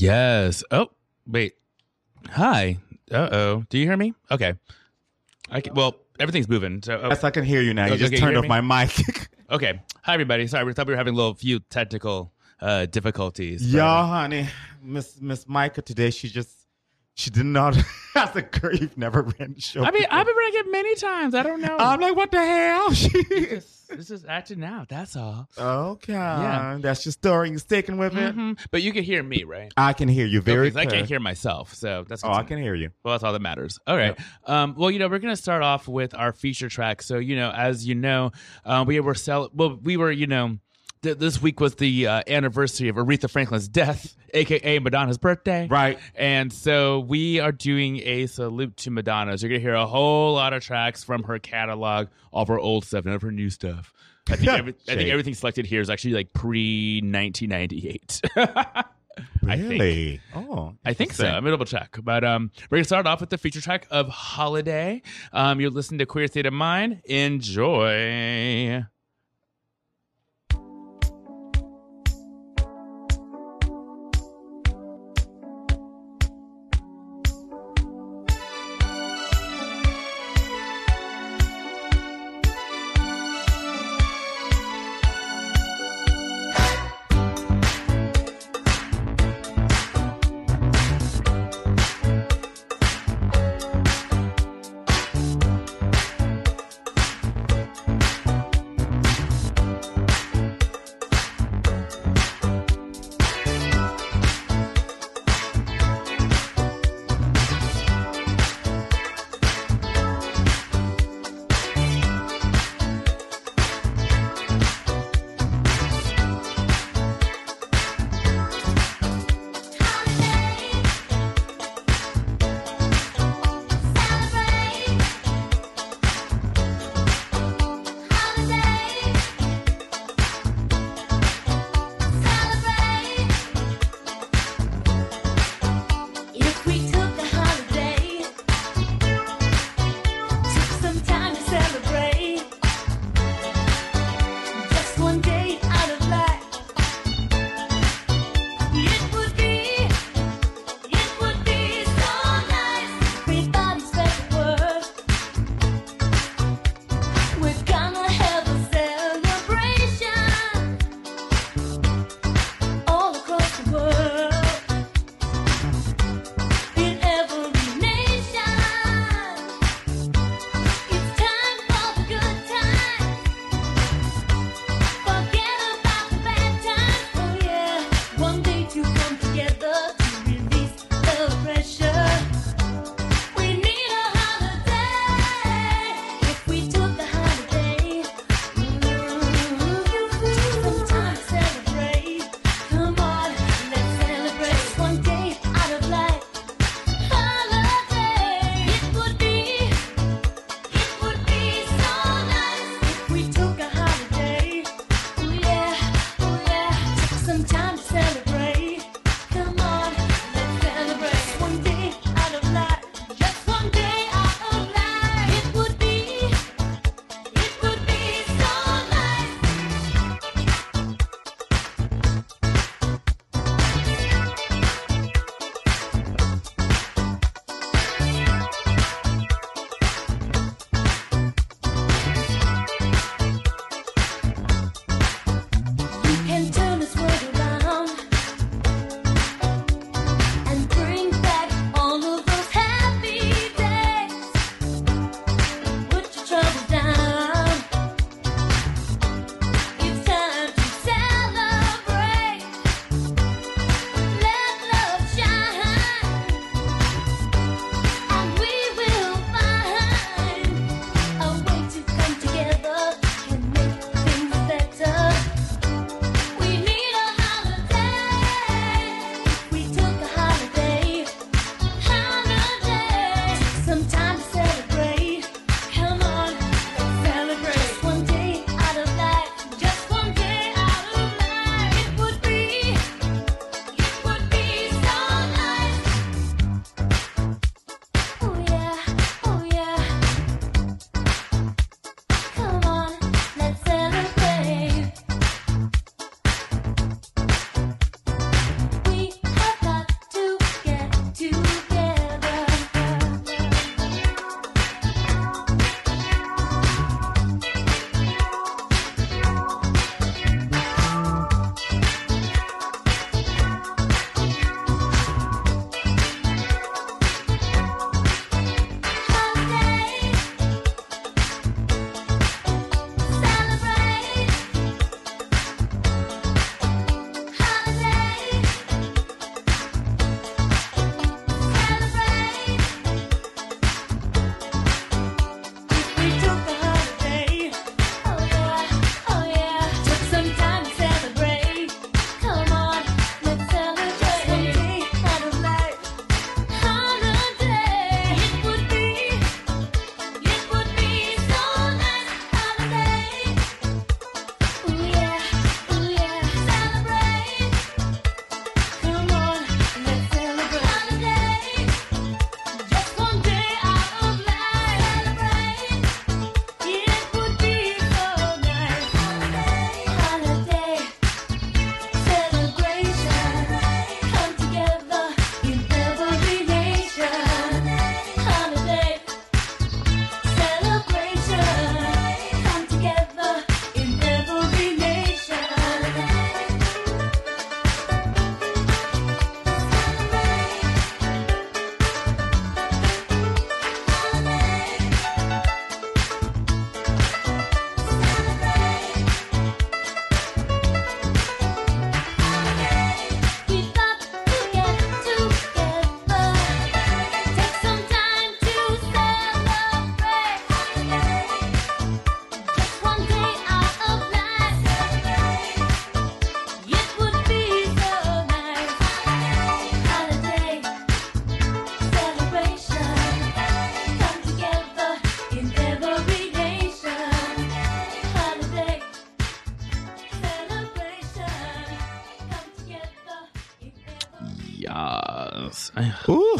Yes. Oh, wait. Hi. Uh oh. Do you hear me? Okay. I can, well, everything's moving. So oh. Yes, I can hear you now. You just you turned hear off me? my mic. okay. Hi, everybody. Sorry, we thought we were having a little few technical uh, difficulties. but- Y'all, honey, Miss Miss Micah today, she just she did not. As a girl, you've never ran the show. I mean, before. I've been running it many times. I don't know. I'm like, what the hell? This is acting out. That's all. okay. Yeah. That's your story. You sticking with it? Mhm. But you can hear me, right? I can hear you very. I can't hear myself, so that's Oh, I can hear you. Well, that's all that matters. All right. Um, well, you know, we're gonna start off with our feature track. So, you know, as you know, uh, we were cel- well, we were, you know, th- this week was the uh, anniversary of Aretha Franklin's death, aka Madonna's birthday. Right. And so we are doing a salute to Madonna. So you're gonna hear a whole lot of tracks from her catalog, all of her old stuff, none of her new stuff. I think every, I think everything selected here is actually like pre 1998. I think. Really? Oh, I think so. I'm gonna double check. But um, we're gonna start off with the feature track of Holiday. Um, you're listening to Queer State of Mind. Enjoy.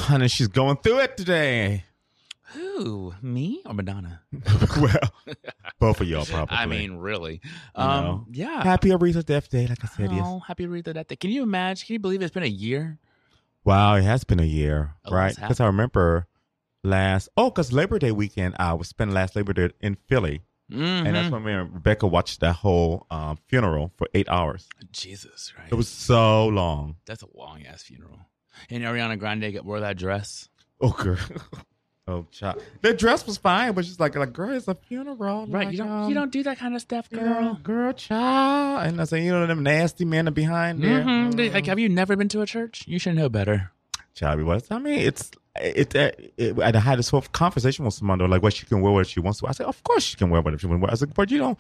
Honey, she's going through it today. Who? Me or Madonna? well, both of y'all probably. I mean, really. Um, know. yeah. happy Aretha Death Day, like I said. Yes. Oh, happy Aretha that day. Can you imagine? Can you believe it's been a year? Wow, it has been a year, lot's right? Because I remember last, oh, because Labor Day weekend, I was spending last Labor Day in Philly. And Mhm. that's when me and Rebecca watched that whole um, funeral for eight hours. Jesus, right? It was so long. That's a long ass funeral. And Ariana Grande got wore that dress. Oh, girl. oh, child. The dress was fine, but she's like, like, girl, it's a funeral. Right? Like, you don't um, you don't do that kind of stuff, girl, girl. girl, child. And I say, you know, them nasty men behind there. Mhm. They- Like, have you never been to a church? You should know better. Child, was. I mean, it's it, it, it. I had this whole conversation with someone though, like, what she can wear, what she wants to. I said, of course she can wear whatever she wants. to wear. I said, but you don't,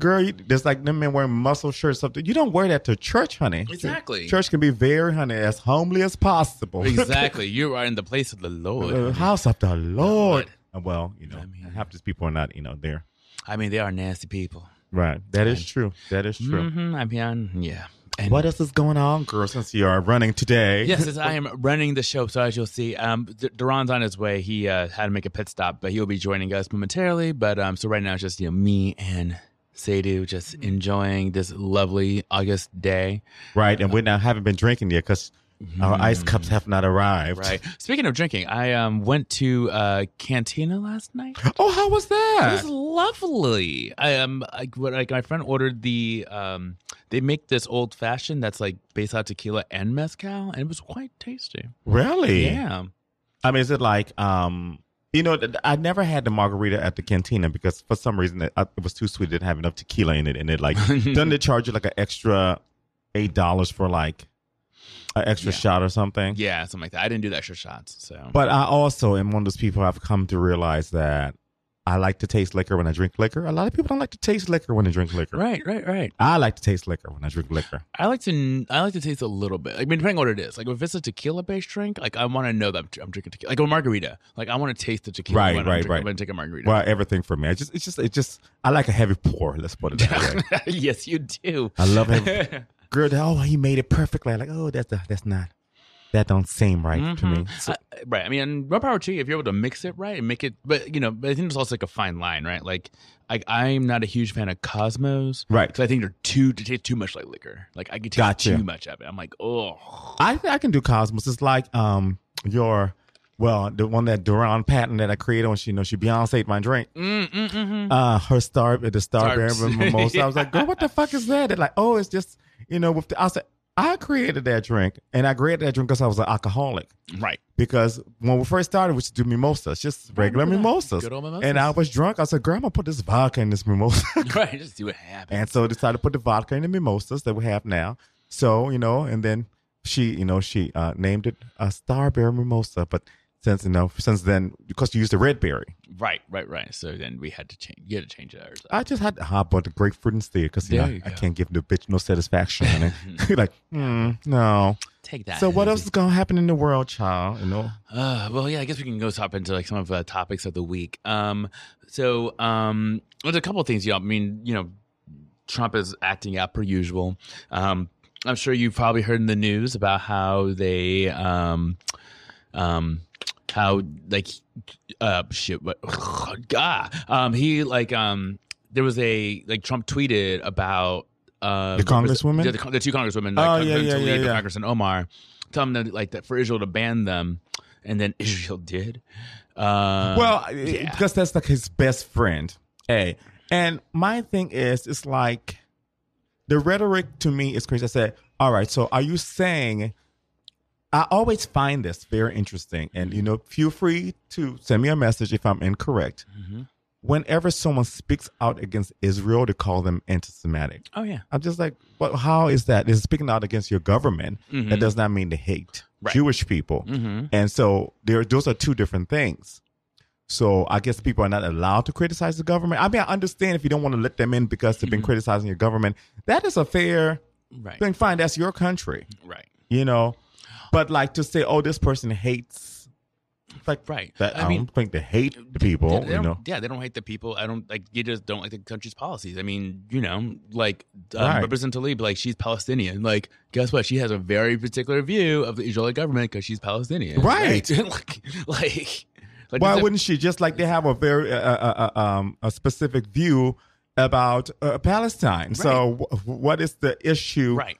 girl. You, there's like them men wearing muscle shirts. Or something you don't wear that to church, honey. Exactly. Church can be very, honey, as homely as possible. Exactly. you are in the place of the Lord. the house of the Lord. Uh, Well, you know, I mean- half these people are not, you know, there. I mean, they are nasty people. Right. That is true. That is true. hmm I mean, yeah. And What else is going on, girl? Since you are running today, Yes, as I am running the show. So as you'll see, um, D- Duran's on his way. He uh, had to make a pit stop, but he'll be joining us momentarily. But um, so right now it's just you know me and Sadhu just enjoying this lovely August day. right. And we now haven't been drinking yet because our ice cups have not arrived. Right. Speaking of drinking, I um went to uh, Cantina last night. Oh, how was that? It was lovely. I um like what like my friend ordered the um they make this old fashioned that's like based out tequila and mezcal and it was quite tasty. Really? Yeah. I mean, is it like, um, you know, I never had the margarita at the cantina because for some reason it, it was too sweet. It didn't have enough tequila in it, and it like doesn't it charge you like an extra eight dollars for like an extra Yeah. shot or something? Yeah, something like that. I didn't do the extra shots, so But I also am one of those people I've come to realize that I like to taste liquor when I drink liquor. A lot of people don't like to taste liquor when they drink liquor. Right, right, right. I like to taste liquor when I drink liquor. I like to I like to taste a little bit. I mean, depending on what it is. Like if it's a tequila based drink, like I want to know that I'm, I'm drinking tequila. Like a margarita, like I want to taste the tequila. Right, when right, I'm drinking, right. When I take a margarita. Well, everything for me. I just, it's just, it just, I like a heavy pour. Let's put it that way. yes, you do. I love heavy. Girl, oh, he made it perfectly. Like, oh, that's a, that's not, that don't seem right to me. So- right. I mean, more power to you if you're able to mix it right and make it. But you know, but I think there's also like a fine line, right? Like, like I'm not a huge fan of Cosmos, Right. Because I think they're too to taste too much like liquor. Like I can taste Gotcha. too much of it. I'm like, oh, I I can do Cosmos. It's like um your well the one that Duran Patton that I created when she you know she Beyonce ate my drink. mm, mm, mm, mm. Uh her star the Starberry mimosa. I was like, girl, what the fuck is that? They're like, oh, it's just you know with the I said I created that drink and I created that drink because I was an alcoholic. right. Because when we first started, we used to do mimosas, just regular remember that. mimosas. Good old mimosas. And I was drunk. I said, Grandma, put this vodka in this mimosa. right. Just see what happens. And so I decided to put the vodka in the mimosas that we have now. So, you know, and then she, you know, she uh, named it a Starberry Mimosa. But since, you know, since then, because you used the red berry, Right, right, right. So then we had to change. You had to change ours. I just had to hop on the grapefruit instead because, you There know, you I can't give the bitch no satisfaction. And You're like, hmm, no. Take that. So what else is going to happen in the world, child? You know? Uh, well, yeah, I guess we can go top into like some of the topics of the week. Um, so um, there's a couple of things. You know, I mean, you know, Trump is acting out per usual. Um, I'm sure you've probably heard in the news about how they, um, um, how like, uh, shit, what, God, um, he like, um, there was a like Trump tweeted about um, The congresswoman? the, the, the two congresswomen, Oh, like, yeah, to yeah, yeah, the yeah. Congressman Omar, telling them that, like that for Israel to ban them, and then Israel did. Uh, well, yeah. because that's like his best friend. Hey, and my thing is, it's like the rhetoric to me is crazy. I said, all right, so are you saying? I always find this very interesting, and you know, feel free to send me a message if I'm incorrect. Mhm. Whenever someone speaks out against Israel, to call them anti-Semitic. oh yeah, I'm just like, well, how is that? Is speaking out against your government? Mhm. That does not mean they hate Right. Jewish people. mm-hmm. And so there, those are two different things. So I guess people are not allowed to criticize the government. I mean, I understand if you don't want to let them in because they've been criticizing your government. That is a fair right, thing. Fine, that's your country, right. you know. But like to say, oh, this person hates It's like Right. That, I I, mean- don't think they hate the people. Yeah, they you don't, know, yeah, they don't hate the people. I don't like. You just don't like the country's policies. I mean, you know, like um, Right. Representative Tlaib, like she's Palestinian. Like, guess what? She has a very particular view of the Israeli government because she's Palestinian. Right. like, like, like Why wouldn't she? Just like they have a very uh, uh, uh, um, a specific view about uh, Palestine. So, wh- what is the issue right?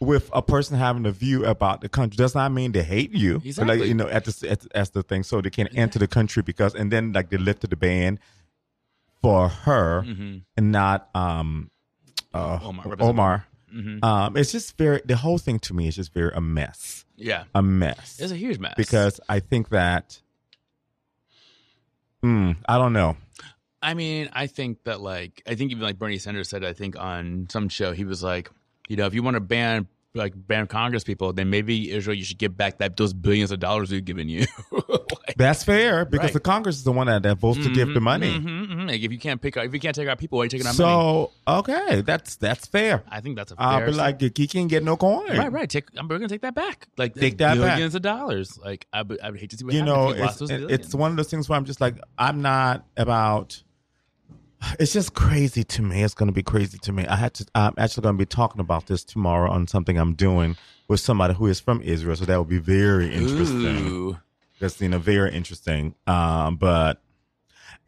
With a person having a view about the country? Does not mean they hate you. Exactly. Like, you know, at the at, as the thing, so they can enter the country because, and then like they lifted the ban for her Mhm. and not um uh, Omar, Omar. Mhm. Um, it's just very the whole thing to me is just very a mess, Yeah, a mess. it's a huge mess because I think that, mm, I don't know. I mean, I think that like I think even like Bernie Sanders said, I think on some show he was like, you know, if you want to ban like ban Congress people, then maybe Israel you should give back that those billions of dollars we've given you. like, That's fair because Right. the Congress is the one that, that votes to give the money. mhm, mhm. Like if you can't pick, if you can't take our people, why are you taking our money? So okay, that's that's fair. I think that's a I'll fair. be like, he can't get no coin. right, right. Take, I'm, we're gonna take that back. Like Take that back. billions of dollars. Like I would, I would hate to see what You know, if he lost it's, it- it's one of those things where I'm just like, I'm not about. It's just crazy to me. It's going to be crazy to me. I had to. I'm actually going to be talking about this tomorrow on something I'm doing with somebody who is from Israel. So that will be very interesting. Ooh. That's you know very interesting. Um, but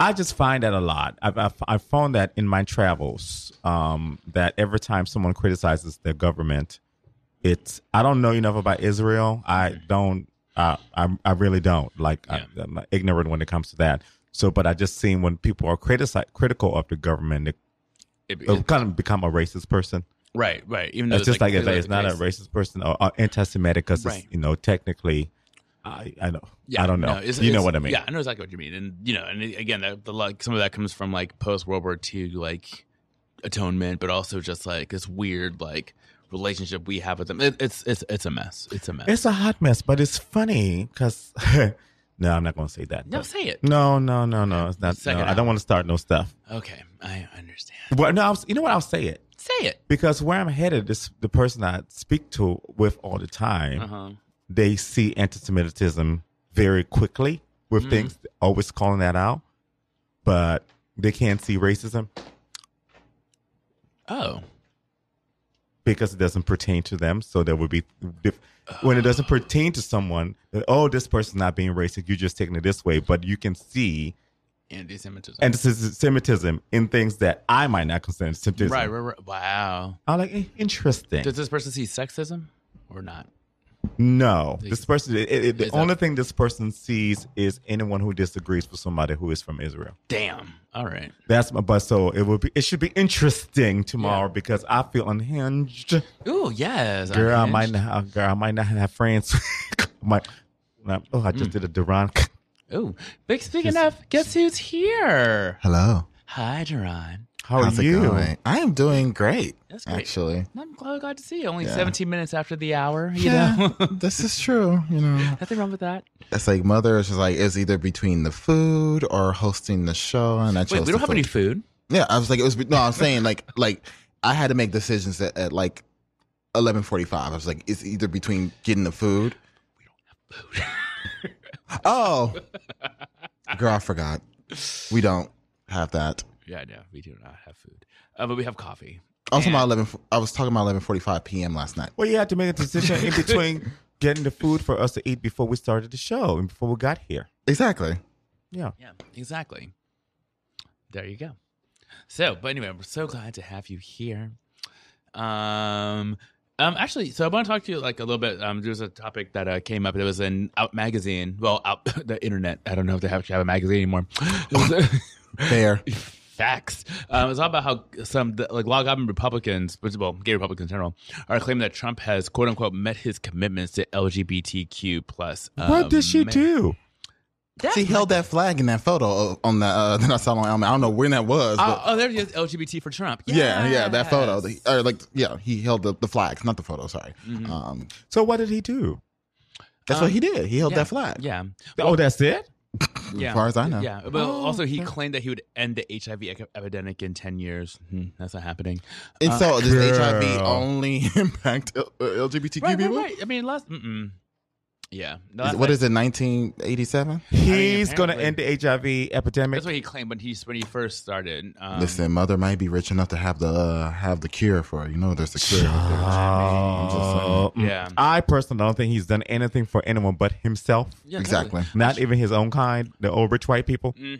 I just find that a lot. I've, I've I've found that in my travels. Um, that every time someone criticizes their government, it's I don't know enough about Israel. I don't. Uh, I I really don't. Like Yeah. I, I'm ignorant when it comes to that. So, but I just seen when people are critici- critical of the government, they, It- they it- kind of become a racist person. right, right. Even though It's just like, it's, clearly it's not a racist person or, or anti-Semitic because Right. you know technically, I I know Yeah, I don't know. no, you know what I mean? Yeah, I know exactly what you mean. And you know, and again, that, the like some of that comes from like post World War II like atonement, but also just like this weird like relationship we have with them. It, it's it's it's a mess. It's a mess. It's a hot mess, but it's funny because no, I'm not going to say that. no, say it. no, no, no, no. It's not. No, I don't want to start no stuff. Okay, I understand. Well, no, I was, you know what? I'll say it Say it. because where I'm headed is the person I speak to with all the time. Uh huh. They see anti-Semitism very quickly with Mm. things, always calling that out, but they can't see racism Oh, because it doesn't pertain to them. So there would be if, when it doesn't pertain to someone. Oh, this person's not being racist. You're just taking it this way, but you can see anti-Semitism. anti-Semitism in things that I might not consider anti-Semitism. right, right, right. Wow. I'm like, eh, interesting. Does this person see sexism or not? No, this person. It, it, the that- only thing this person sees is anyone who disagrees with somebody who is from Israel. Damn. All right. That's my. But so it will be. It should be interesting tomorrow Yeah. because I feel unhinged. Ooh, yes. Girl, I might not. have- Girl, I might not have friends. my, oh, I just mm. did a Duran. Ooh, big speaking of, guess who's here? Hello. Hi, Duran. How How's are you? going? I am doing great. That's great. Actually. I'm glad, glad to see you. Only Yeah. 17 minutes after the hour, you yeah, know? this is true. You know, Nothing wrong with that. it's like mother It's just like it's either between the food or hosting the show, and I chose. Wait, we don't have any food. food. Yeah, I was like, it was no. I'm saying like like I had to make decisions at, at like eleven forty five. I was like, it's either between getting the food. We don't have food. Oh, girl, I forgot. We don't have that. Yeah, no, we do not have food. Uh, but we have coffee. I was talking And- about eleven. I was talking about eleven forty five p.m. last night. Well, you had to make a decision in between getting the food for us to eat before we started the show and before we got here. Exactly. Yeah. Yeah, exactly. There you go. So, but anyway, we're so glad to have you here. Um, um, actually, so I want to talk to you like a little bit. Um, there's a topic that uh, came up. It was in Out magazine. Well, Out the internet. I don't know if they actually have a magazine anymore. It Fair. Facts. Um, it's all about how some the, like Log Cabin Republicans, which- well, gay Republicans in general, are claiming that Trump has quote unquote met his commitments to LGBTQ plus. what did she um, do? That's She held that flag in that photo on the uh, that I saw on Elm. I don't know when that was. Oh, But oh, there it is. LGBT for Trump. yeah, yeah, that photo. The- or like, yeah, he held the, the flags, not the photo. Sorry. Mhm. Um, So what did he do? that's Um, what he did. He held yeah, that flag. Yeah. oh, that's it. Yeah. As far as I know. Yeah. But Oh, also, he okay. claimed that he would end the HIV ec- epidemic in 10 years. Hmm, that's not happening. And Uh, so, does girl. HIV only impact uh, LGBTQ Right, right, people? right. I mean, last. Mm-mm. Yeah. No, Is- that- what is it? 1987. He's going to end the HIV epidemic. That's what he claimed when he when he first started. Um, Listen, mother might be rich enough to have the uh, have the cure for it. You know, there's a cure. out there. Oh, mm. Yeah. I personally don't think he's done anything for anyone but himself. yeah, Exactly. Not even his own kind, the old rich white people. hmm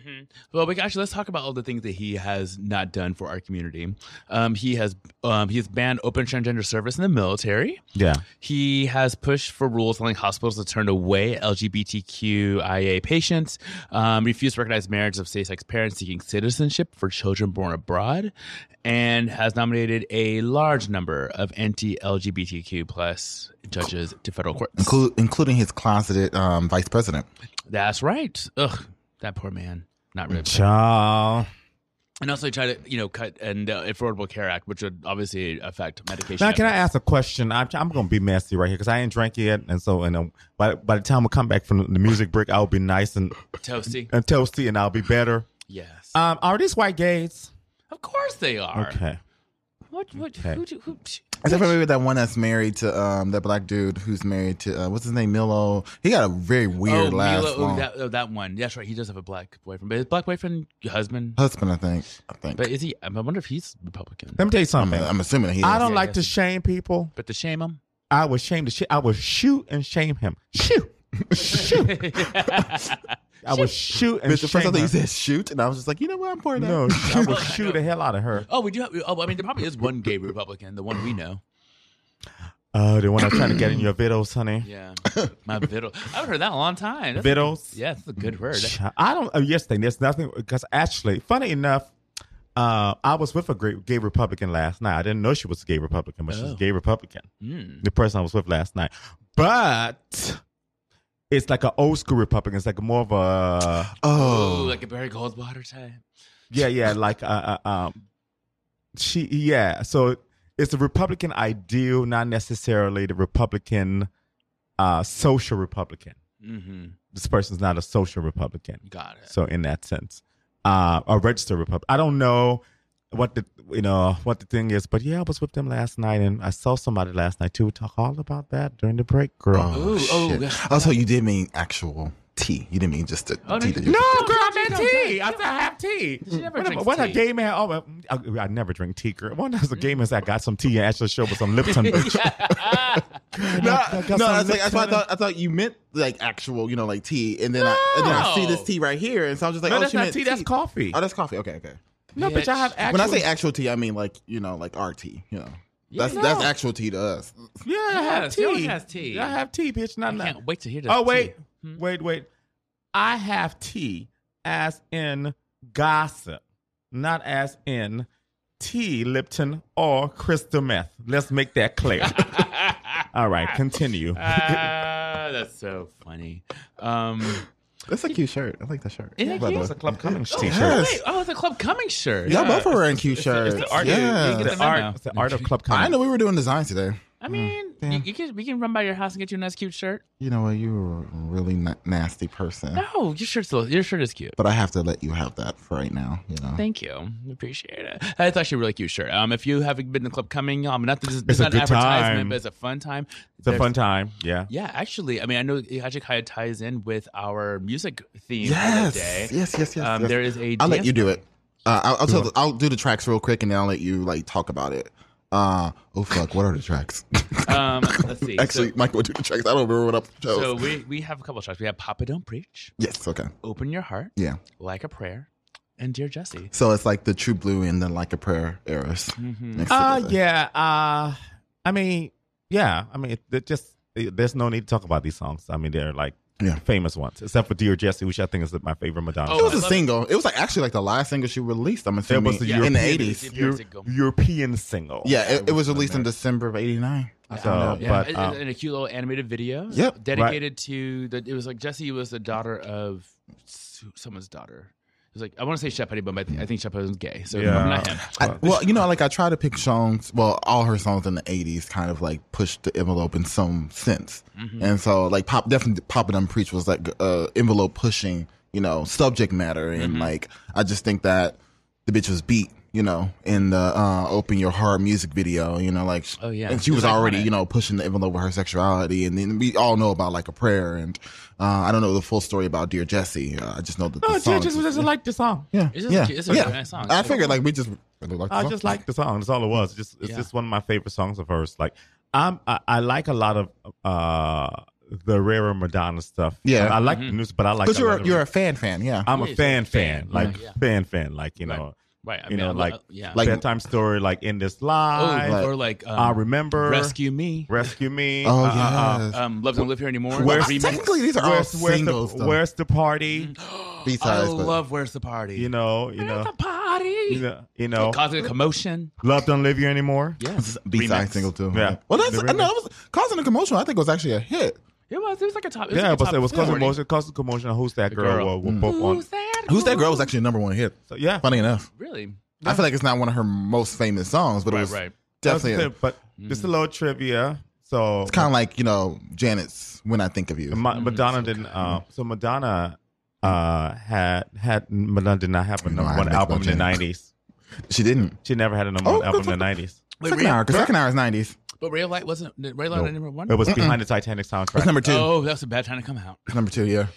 Well, we actually let's talk about all the things that he has not done for our community. Um, he has um, he's banned open transgender service in the military. Yeah. He has pushed for rules allowing hospitals to turn away LGBTQIA patients, um, refused to recognize marriage of same-sex parents seeking citizenship for children born abroad, and has nominated a large number of anti-LGBTQ plus judges to federal courts. Inclu- including his closeted um, vice president. That's right. Ugh, that poor man. Not really. Child. And also try to, you know, cut and uh, Affordable Care Act, which would obviously affect medication. Now, can I ask a question? I'm, I'm going to be messy right here because I ain't drank yet, and so and um, by by the time we come back from the music break, I'll be nice and Toasty? and toasty, and I'll be better. Yes. Um, are these white gays? of course they are. Okay. What, what, Okay. who, who, who, Except for maybe that one that's married to um, that black dude who's married to uh, what's his name Milo. He got a very weird oh, last Milo, oh, long that, oh, that one. That's right. He does have a black boyfriend. But his black boyfriend, husband. husband. I think. I think. But is he? I wonder if he's Republican. Let me tell you I'm, something. I'm assuming he. I don't Yeah, like yes. to shame people. But to shame him? I would shame the shit. I would shoot and shame him. Shoot. shoot. I would shoot and Bitch, the first shame time you her. said shoot, and I was just like, you know what, I'm for that. No, I would shoot the hell out of her. oh, we do have. Oh, I mean, there probably is one gay Republican, the one we know. Oh, the one I'm trying to get in your videos, honey. Yeah. My viddle. I haven't heard that a long time. That's Videos. Yeah, that's a good word. I don't. Uh, yes, thing. There's nothing because actually, funny enough, uh, I was with a great gay Republican last night. I didn't know she was a gay Republican, but she's Oh. a gay Republican. Mm. The person I was with last night, but it's like an old school Republican. It's like more of a Oh, Oh, like a Barry Goldwater type. yeah, yeah, like uh, uh, um, she yeah. So it's the Republican ideal, not necessarily the Republican, uh, social Republican. Mm-hmm. This person's not a social Republican. Got it. So in that sense, uh, a registered Republican. I don't know what the you know what the thing is, but yeah, I was with them last night, and I saw somebody last night too. We talk all about that during the break, girl. oh, Ooh, oh, shit. Oh, so you did mean actual tea. You didn't mean just the Oh, no, tea that you No, girl, I meant tea. I said I have tea. She never What, drinks what a gay man? Oh, I, I never drink tea, girl. One of the gay men said I got some tea and actually showed with some Lipton. bitch. No, I got no, some that's, like, that's why I thought I thought you meant like actual, you know, like tea, and then I and then I see this tea right here, and so I'm just like, No, oh, that's she not meant tea. That's coffee. Oh, that's coffee. Okay, okay. No, bitch, I have actual. When I say actual tea, I mean like you know, like our tea. You know, that's Yeah. that's No. actual tea to us. yeah, I have Yes, tea. he always has tea. I have tea, bitch. Not I now. can't wait to hear this. Oh wait, tea. Hmm? wait, wait. I have tea as in gossip, not as in tea, Lipton, or crystal meth. Let's make that clear. All right, continue. Ah, that's so funny. Um, That's a cute shirt. I like that shirt. Isn't it By the cute? way. It's a Club Cummings oh, t-shirt. Yes. wait, oh, it's a Club Cummings shirt. Y'all Yeah. both are wearing cute It's shirts. the art. yeah. you It's the the art. It's the art of Club Cummings. I know we were doing designs today. I mean, Yeah. you, you can we can run by your house and get you a nice cute shirt. You know what? You're a really na- nasty person, No, your shirt's your shirt is cute. but I have to let you have that for right now. You know. Thank you, appreciate it. It's actually a really cute shirt. Um, if you haven't been to the Club Cumming, um, not this is It's a not an good advertisement, time. but it's a fun time. It's a fun time. Yeah. Yeah, actually, I mean, I know actually ties in with our music theme yes. of the day. yes. Yes. Yes. Um, yes. There is a. I'll let you do it. Uh, I'll, I'll tell. I'll do the tracks real quick, and then I'll let you like talk about it. Uh, oh fuck! What are the tracks? Um, let's see. Actually, so, Mike will do the tracks. I don't remember what I chose. so we we have a couple of tracks. We have Papa Don't Preach, yes. Okay. Open Your Heart, Yeah. Like a Prayer, and Dear Jessie. So it's like the True Blue and then like a prayer eras. Mhm. Uh yeah. Uh I mean, yeah. I mean, it, it just it- there's no need to talk about these songs. I mean, they're like Yeah. famous ones, except for Dear Jessie, which I think is my favorite Madonna. Oh, It was a single. It was like actually like the last single she released. I'm It assuming was the Yeah. in the European, 80s. European single. European single. Yeah, it, it was released in December of '89. So, Yeah, but and- um, and a cute little animated video. Yep. dedicated to the. It was like Jessie was the daughter of someone's daughter. It was like I want to say Shep Honey, but I think, I think Shep was gay, so Yeah. not him. I, well, you know, like I try to pick songs. Well, all her songs in the '80s kind of like pushed the envelope in some sense, Mm-hmm. and so like pop definitely Papa Don't Preach was like uh, envelope pushing, you know, subject matter, and Mm-hmm. like I just think that the bitch was beat you know, in the uh, "Open Your Heart" music video. You know, like Oh, yeah. and she was already you know pushing the envelope with her sexuality, and then we all know about like a prayer, and uh, I don't know the full story about Dear Jessie. Uh, I just know that the No, song. I just, just like the song. yeah, It's just yeah, a- it's a yeah. nice song. I figured like we just really like. the I song. just like the song. That's all it was. It's just it's Yeah. just one of my favorite songs of hers. Like I'm I, I like a lot of uh the rarer Madonna stuff. Yeah. I, I like Mm-hmm. the news, but I like because you're a, you're a fan fan, yeah. I'm a fan fan, fan. like Yeah. fan fan, like you know, Right. I you mean, know, I- like- I- yeah. like- bedtime story, like in this oh, life. like- or like um, I remember Rescue Me. rescue me. oh Uh, uh, uh. Um, Love Don't Live Here Anymore. Well, technically, these are all where's, where's singles. the where's the party? I B-sides, but- love Where's the Party. You know, you know, the party? you know, you know. Causing a commotion. Love don't live here anymore. Yeah. B side Remix. single too. Yeah. Well, that's no, I know, remix. it was causing a commotion. I think it was actually a hit. It was. It was like a top. It Yeah, like but top it was causing 40. commotion, causing commotion. Who's that girl? girl. Were, were both on. Who's that? Who's that girl was actually a number one hit. So, yeah, Funny enough, Really? I feel like it's not one of her most famous songs, but it was right. definitely. That's a- it, but just a little trivia. So It's kind of like you know Janet's "When I Think of You." Ma- Madonna didn't. Uh, so Madonna uh, had had Madonna did not have a number I one album in the nineties. She didn't. She never had a number Oh, one album in the nineties. Wait, Second Ray- hour, because second hour is nineties. But Ray of Light wasn't. Ray of Light Nope. number one. It was behind the Titanic soundtrack. That's number two. Oh, that was a bad time to come out. That's number two. Yeah.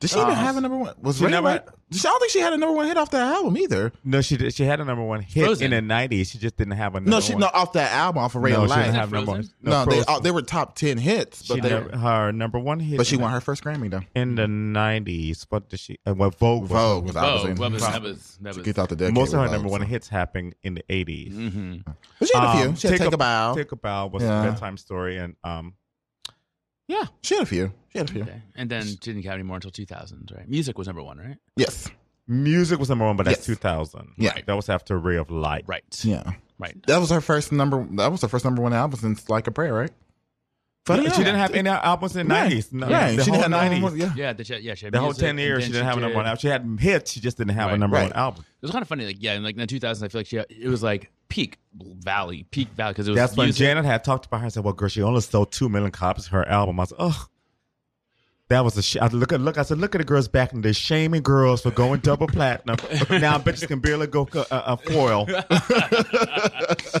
Did she even Uh, have a number one? Was she Ray never- White- I don't think she had a number one hit off that album either. No, she did. She had a number one hit Frozen. in the nineties. She just didn't have a number No, she one. no off that album off of Ray no, of she didn't Light. have number one. Frozen? No, they Frozen. they were top ten hits, She but they, never, her number one hit. but she in won the- her first Grammy though. in the nineties. What did she? Uh, well, Vogue. was- Vogue was Oh, obviously that was Wow. that was that She was. kicked out the decade. Most of her with number Vogue, one so. hits happened in the 80s. hmm But she had a few. Um, She had Take a Bow. Take a Bow was Yeah. a bedtime story, and um, yeah, She had a few. She had a few. Okay. And then she didn't count anymore until 2000, right? Music was number one, right? Yes. music was number one, but that's Yes. 2000. Yeah. that was after Ray of Light. Right. Yeah. Right. That was her first number. That was her first number one album since Like a Prayer, right? Funny she didn't have any albums in the Right. 90s. No, Right. the She whole didn't have no 90s. one- Yeah. Yeah, the, yeah, she had The whole music, 10 and years, then she didn't have a number one did- album. She had hits, she just didn't have a Right. number Right. one album. It was kind of funny, like yeah, in like in the 2000s, I feel like she it was like peak valley, peak valley because it was That's when. Janet had talked about her and said, "Well, girl, she only sold two million copies of her album." I was, "Oh, that was a sh-. I look at look." I said, "Look at the girls back in the shaming girls for going double platinum. now bitches can barely go uh, uh, foil."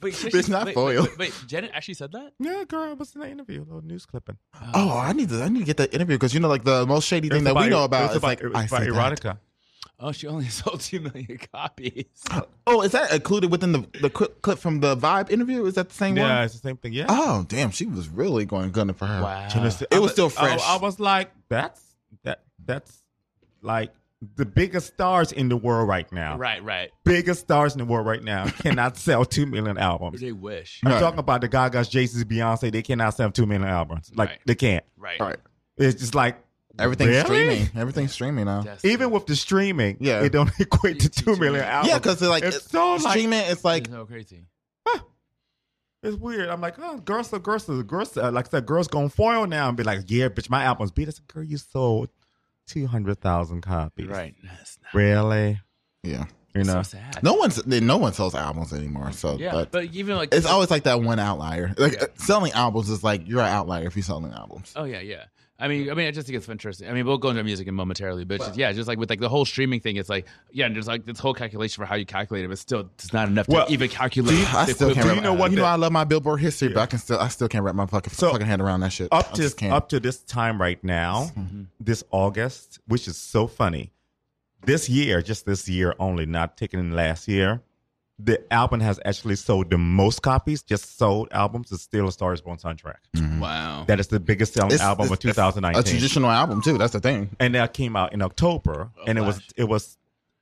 Wait, she- It's not wait, foil. Wait, wait, Janet actually said that? yeah, girl, it was in the interview, a little news clipping. Oh, I need to. I need to get that interview because you know, like the most shady thing was that we know about was is like it was I about said that. Erotica. Oh, she only sold two million copies. Oh, is that included within the the clip, clip from the Vibe interview? Is that the same Yeah, one? Yeah, it's the same thing. Yeah, Oh, damn! She was really going gunning for her. Wow. She was- It was still fresh. I, I was like, "That's that. That's like the biggest stars in the world right now. Right, right. Biggest stars in the world right now cannot sell two million albums." They wish. I'm Right. talking about the Gaga's, Jay Z's, Beyonce. They cannot sell two million albums. Like Right. they can't. Right. All right, It's just like everything's Really? streaming. Everything's streaming now. That's- even with the streaming, Yeah. it don't equate to two two million million. albums. Yeah, because like it's it's so like streaming. It's like it's so crazy. it's weird. I'm like, oh, girls, so girls, so girls, uh, like I said, girls gonna foil now and be like, yeah, bitch, my album's beat. I said, girl, you sold two hundred thousand copies. Right. That's not, Really? yeah. You know. so sad. No one's no one sells albums anymore. So Yeah, but but even like it's always like that one outlier. Like uh, selling albums is like you're an outlier if you're selling albums. Oh yeah, yeah. I mean, I mean, I just think it's interesting. I mean, we'll go into music in momentarily, but just, yeah, just like with like the whole streaming thing, it's like yeah, and there's like this whole calculation for how you calculate it, but still, it's not enough to Well, even calculate. I still can't. equivalent. Wrap, you know what You know, I love my Billboard history, but I can still, I still can't wrap my fucking, So, fucking hand around that shit. Up to up to this time right now, Mm-hmm. this August, which is so funny. This year, just this year only, not taking in last year, the album has actually sold the most copies. Just sold albums is still a Star is Born soundtrack. Mm-hmm. Wow. That is the biggest selling It's- album of it's- it's 2019. A traditional album too. That's the thing. and that came out in October, Oh, and it was it was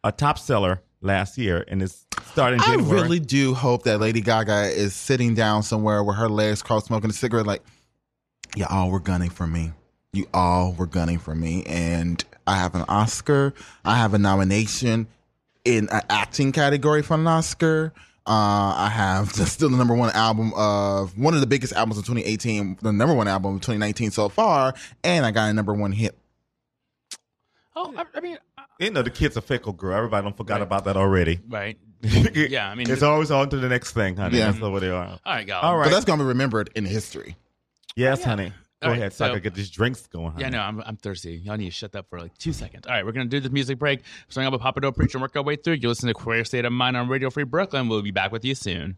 a top seller last year, and it's starting I January. really do hope that Lady Gaga is sitting down somewhere with her legs crossed, smoking a cigarette, like, you all were gunning for me. You all were gunning for me, and I have an Oscar. I have a nomination in an acting category for an Oscar. Uh, I have still the number one album of one of the biggest albums of 2018, the number one album of 2019 so far, and I got a number one hit. oh, I, I mean, uh, you know the kid's a fickle girl. Everybody don't forgot Right. about that already. right? Yeah, I mean, it's always on to the next thing, honey. Yeah. That's what they are. all right, gal. All But that's going to be remembered in history. Yes, honey. Go right, ahead, so, I so- can get these drinks going. Yeah, no, I'm, I'm thirsty. Y'all need to shut up for like two seconds. All right, we're going to do this music break. Starting up with Papa Don't Preacher and work our way through. You listen to Queer State of Mind on Radio Free Brooklyn. We'll be back with you soon.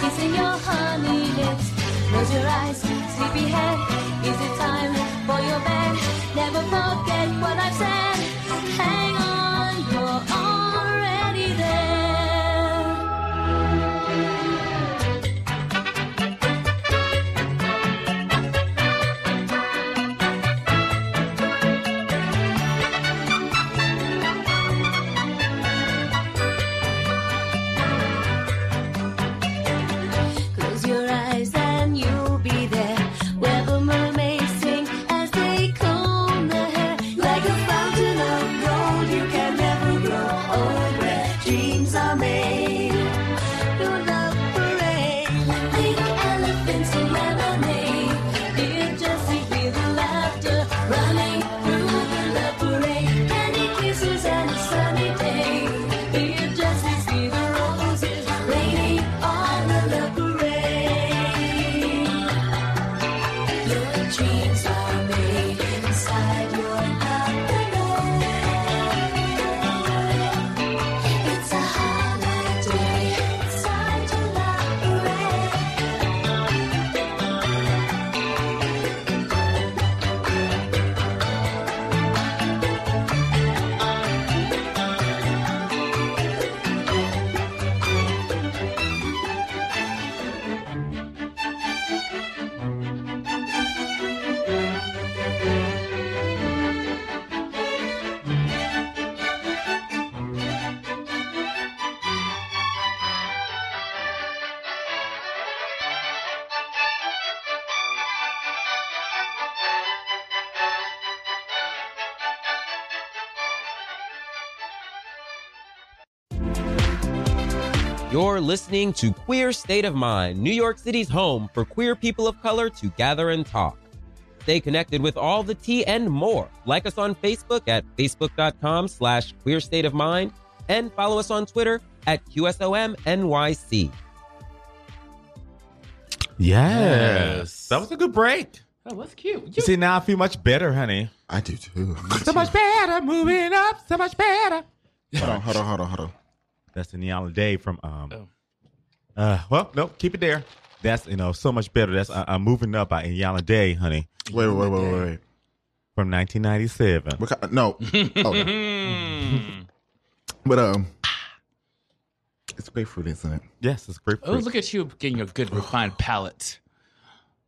Kissing your honey lips. Close your eyes, sleepyhead. Is You're listening to Queer State of Mind, New York City's home for queer people of color to gather and talk. Stay connected with all the tea and more. Like us on Facebook at facebook.com slash queer state of mind and follow us on Twitter at QSOMNYC. Yes. Yes. That was a good break. That was cute. You see, now I feel much better, honey. I do too. So much better, moving up, so much better. Hold on, hold on, hold on, hold on. That's the Neon Day from um. Oh. Uh, well, no, keep it there. That's you know so much better. That's uh, I'm moving up by Inyala Day, honey, Wait, wait, wait, wait, wait. from 1997. What kind, no. Oh, no. But um, it's grapefruit, isn't it? Yes, it's grapefruit. Oh, look at you getting a good refined palate.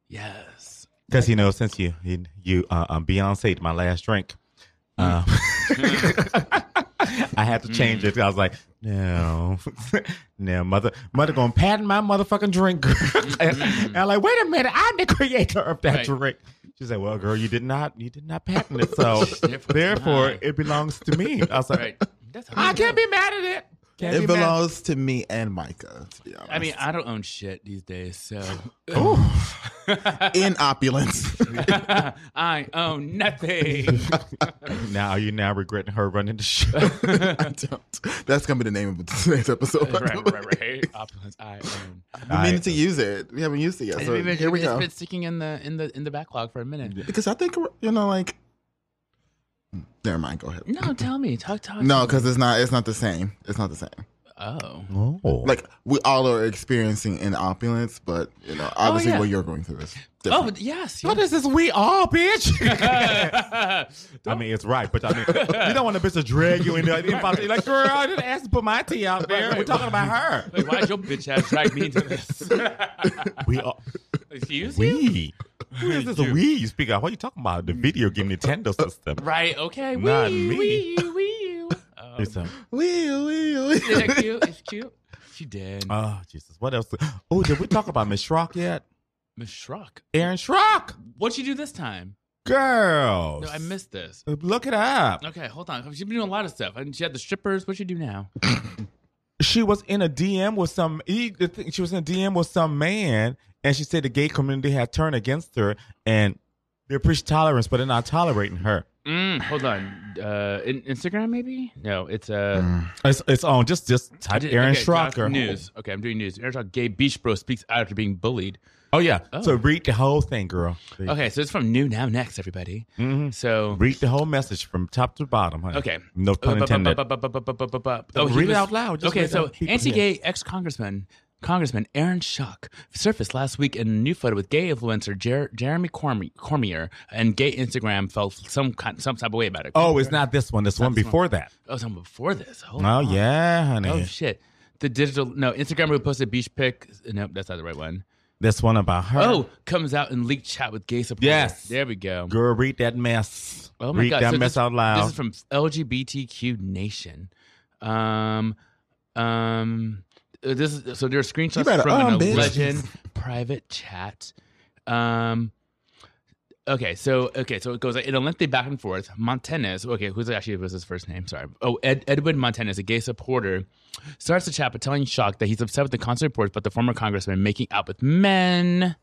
Yes. Because you know, since you you, you uh, um, Beyonce, my last drink. Uh, I had to change it. I was like, no, no, mother, mother gonna patent my motherfucking drink. and I'm like, wait a minute, I'm the creator of that Right. drink. She said, well, girl, you did not, you did not patent it, so Therefore, therefore mine. it belongs to me. I was like, Right. That's how I can't be mad at it. Can't It be mad. belongs to me and Micah, to be honest. I mean, I don't own shit these days, so in opulence. I own nothing. Now are you now regretting her running the show? I don't. That's gonna be the name of today's episode. right, right, right. Opulence, I own. We I- needed to use it. We haven't used it yet. So It's been- here we it's go. been sticking in the in the in the backlog for a minute. Because I think you know, like, never mind. Go ahead. No, tell me, talk, talk. No, because it's not. It's not the same. It's not the same. Oh, Oh, Like we all are experiencing in opulence, but you know, oh, obviously yeah. what you're going through is oh, different. but yes. what yes. is this? We all, bitch. I mean, it's right, but I mean, you don't want a bitch to drag you into there. You're like, girl, I didn't ask to put my tea out there. We're talking about her. Like, why'd your bitch ass drag me into this? We all, Excuse you? We. Who is this You. we? You speak out. What are you talking about? The video game Nintendo system. Right, okay. Not wee, me. Wee, wee. Um, It's a, Wee, wee, wee. is that cute? It's cute. She did. oh, Jesus. What else? Oh, did we talk about Miss Schock yet? Miss Schock. Aaron Schock. What'd she do this time? Girls. No, I missed this. Look it up. Okay, hold on. She's been doing a lot of stuff. And she had the strippers. What'd she do now? she was in a DM with some. he- She was in a DM with some man, and she said the gay community had turned against her, and they preach tolerance, but they're not tolerating her. Mm, hold on. Uh, in, Instagram maybe? No, it's uh. It's, it's on. Just just type did- Aaron okay, Schock. or- News. Okay, I'm doing news. Aaron Schock, gay beach bro speaks out after being bullied. Oh yeah. Oh. So read the whole thing, girl. Okay, so it's from New Now Next, everybody. Mhm. So Read the whole message from top to bottom, honey. Okay. No pun intended. Oh, Read it out loud. Just okay, so anti-gay ex-congressman Congressman Aaron Schock surfaced last week in a new photo with gay influencer Jer- Jeremy Cormier, Cormier, and gay Instagram felt some kind, some type of way about it. Oh, it's not this one. This one this one. before that. oh, something before this. Hold Oh on. yeah, honey. Oh shit. The digital no Instagram who posted beach pic. Nope, that's not the right one. This one about her. Oh, comes out in leaked chat with gay supporters. Yes. there we go. girl, read that mess. Oh my read god, that so mess this, out loud. This is from LGBTQ Nation. Um, um, this is so there are screenshots better from um, an bitch. legend private chat. Um. Okay, so okay, so it goes like, in a lengthy back and forth. Montanez, okay, who's actually was his first name? Sorry. Oh, Ed, Edwin Montanez, a gay supporter, starts the chat by telling Schock that he's upset with the constant reports about the former congressman making out with men.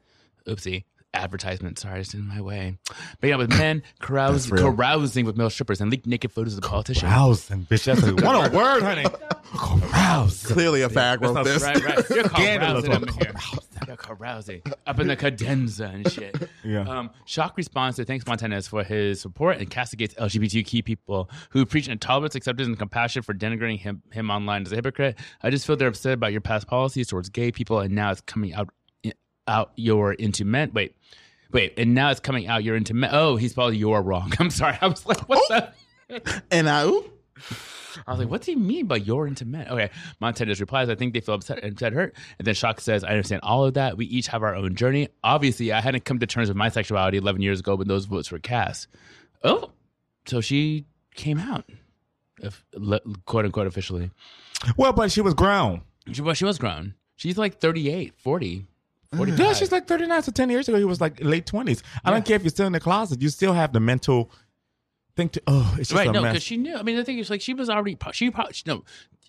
Oopsie. Advertisement. Sorry, it's in my way. Making out with men, carouse, That's real. carousing with male strippers, and leaked naked photos of the politician. Carousing, bitch. That's a, what a word, honey. Carousing. Clearly, a fag wrote this. Right, right. You're Scandalous. carousing up in here. You're carousing up in the cadenza and shit. Yeah. Um, Schock responds to thanks Montanez for his support and castigates LGBTQ people who preach intolerance, acceptance, and compassion for denigrating him him online as a hypocrite. I just feel they're upset about your past policies towards gay people, and now it's coming out out you're into men. Wait. Wait, and now it's coming out you're into men. Oh, he spelled you're wrong. I'm sorry. I was like, what's oh. that? And I, ooh, I was like, what's he mean by you're into men? Okay. Montez replies, I think they feel upset and upset hurt. And then Schock says, I understand all of that. We each have our own journey. Obviously, I hadn't come to terms with my sexuality 11 years ago when those votes were cast. Oh, so she came out, if, quote unquote, officially. Well, but she was grown. She, well, she was grown. She's like 38, 40, 45. Yeah, mm. she's like 39. So 10 years ago, he was like late 20s. I don't care if you're still in the closet. You still have the mental thing to, oh, it's just right, no, because she knew. I mean, the thing is, like, she was already. She probably no.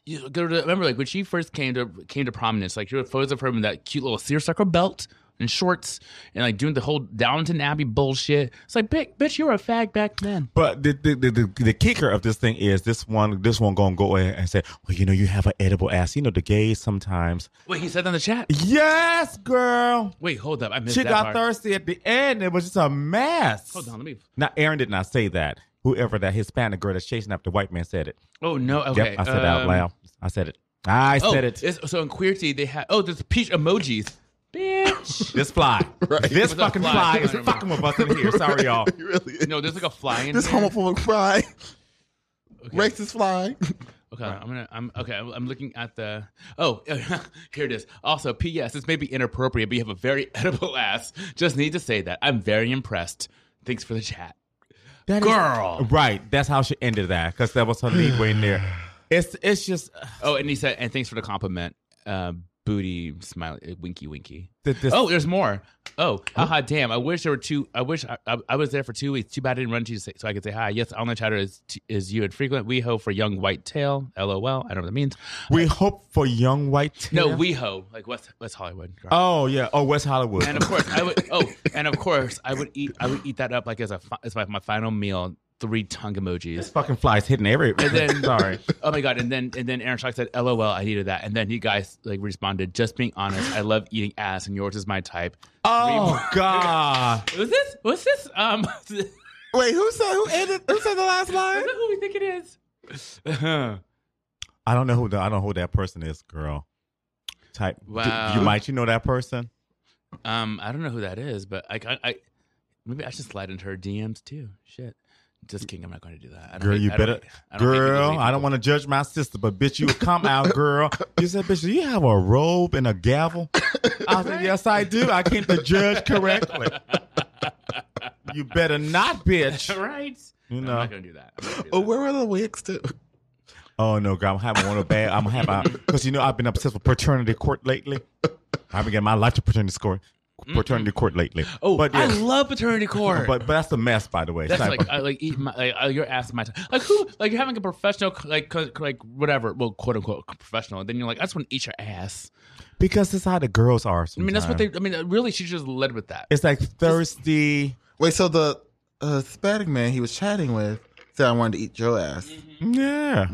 You go to, remember, like when she first came to came to prominence, like there were photos of her in that cute little seersucker belt and shorts, and like doing the whole Downton Abbey bullshit. It's like, bitch, bitch, you were a fag back then. But the, the the, the the kicker of this thing is this one this one gonna go ahead and say, well, you know, you have an edible ass. You know, the gays sometimes. Wait, he said that in the chat. Yes, girl. Wait, hold up, I missed She got part. thirsty at the end. It was just a mess. Hold on, let me. Now, Aaron did not say that. Whoever that Hispanic girl that's chasing after white man said it. Oh no, okay. Yep, I said it out um, loud. I said it. I Oh, said it. so in Queerty they have oh, there's peach emojis. Bitch. This fly. Right. This What's fucking fly? fly, Come is on, fucking with us in here. Sorry, y'all. you really, no, there's like a fly in this there. homophobic fly, Okay. racist fly. Okay, I'm gonna. I'm okay. I'm, I'm looking at the. Oh, here it is. Also, P.S. This may be inappropriate, but you have a very edible ass. Just need to say that I'm very impressed. Thanks for the chat. That is- Girl. right. That's how she ended that because that was her lead way in there. It's it's just Oh, and he said, and thanks for the compliment. Uh, booty smiley, eh, winky, winky. that this. Oh, there's more. Oh, haha, damn. I wish there were two. I wish I, I, I was there for two weeks. Too bad I didn't run to you so I could say hi. Yes, online chatter is is you and frequent. We ho for young white tail. LOL. I don't know what that means. we hope for young white. No, tail. we ho like West West Hollywood. Oh yeah. Oh West Hollywood. and of course I would. Oh, and of course I would eat. I would eat that up like as a as my, my final meal. Three tongue emojis. This fucking flies hitting every. And then sorry. Oh my god! And then and then Aaron Schock said, "LOL, I needed that." And then you guys like responded, "Just being honest, I love eating ass, and yours is my type." Oh God. Was this? Was this? Um, Wait, who said who ended? Who said the last line? who we think it is? I don't know who the, I don't know who that person is, girl. Type. Wow. you might you know that person? um, I don't know who that is, but I, I, I maybe I should slide into her DMs too. Shit. Just kidding. I'm not going to do that. I don't Girl, hate- you I don't better. I don't hate Girl. I don't want to judge my sister, but bitch, you come out, girl. You said, bitch, do you have a robe and a gavel? I said, yes, I do. I came to judge correctly. You better not, bitch. right? You know. I'm know. not going to do that. I'm not gonna do Oh, that. where are the wigs too? Oh no, girl, I'm having one of bad. I'm having because you know I've been obsessed with paternity court lately. I've been getting my life to paternity court, paternity court lately. Oh, but I love paternity court. but but that's a mess, by the way. That's like but- I, like eat my like uh, your ass my time. Like who like you're having a professional like co- like whatever well quote unquote professional and then you're like I just want to eat your ass. because that's how the girls are. I mean that's what they. I mean really she just led with that. It's like thirsty. Wait, so the uh, Hispanic man he was chatting with said I wanted to eat your ass. Mm-hmm. Yeah,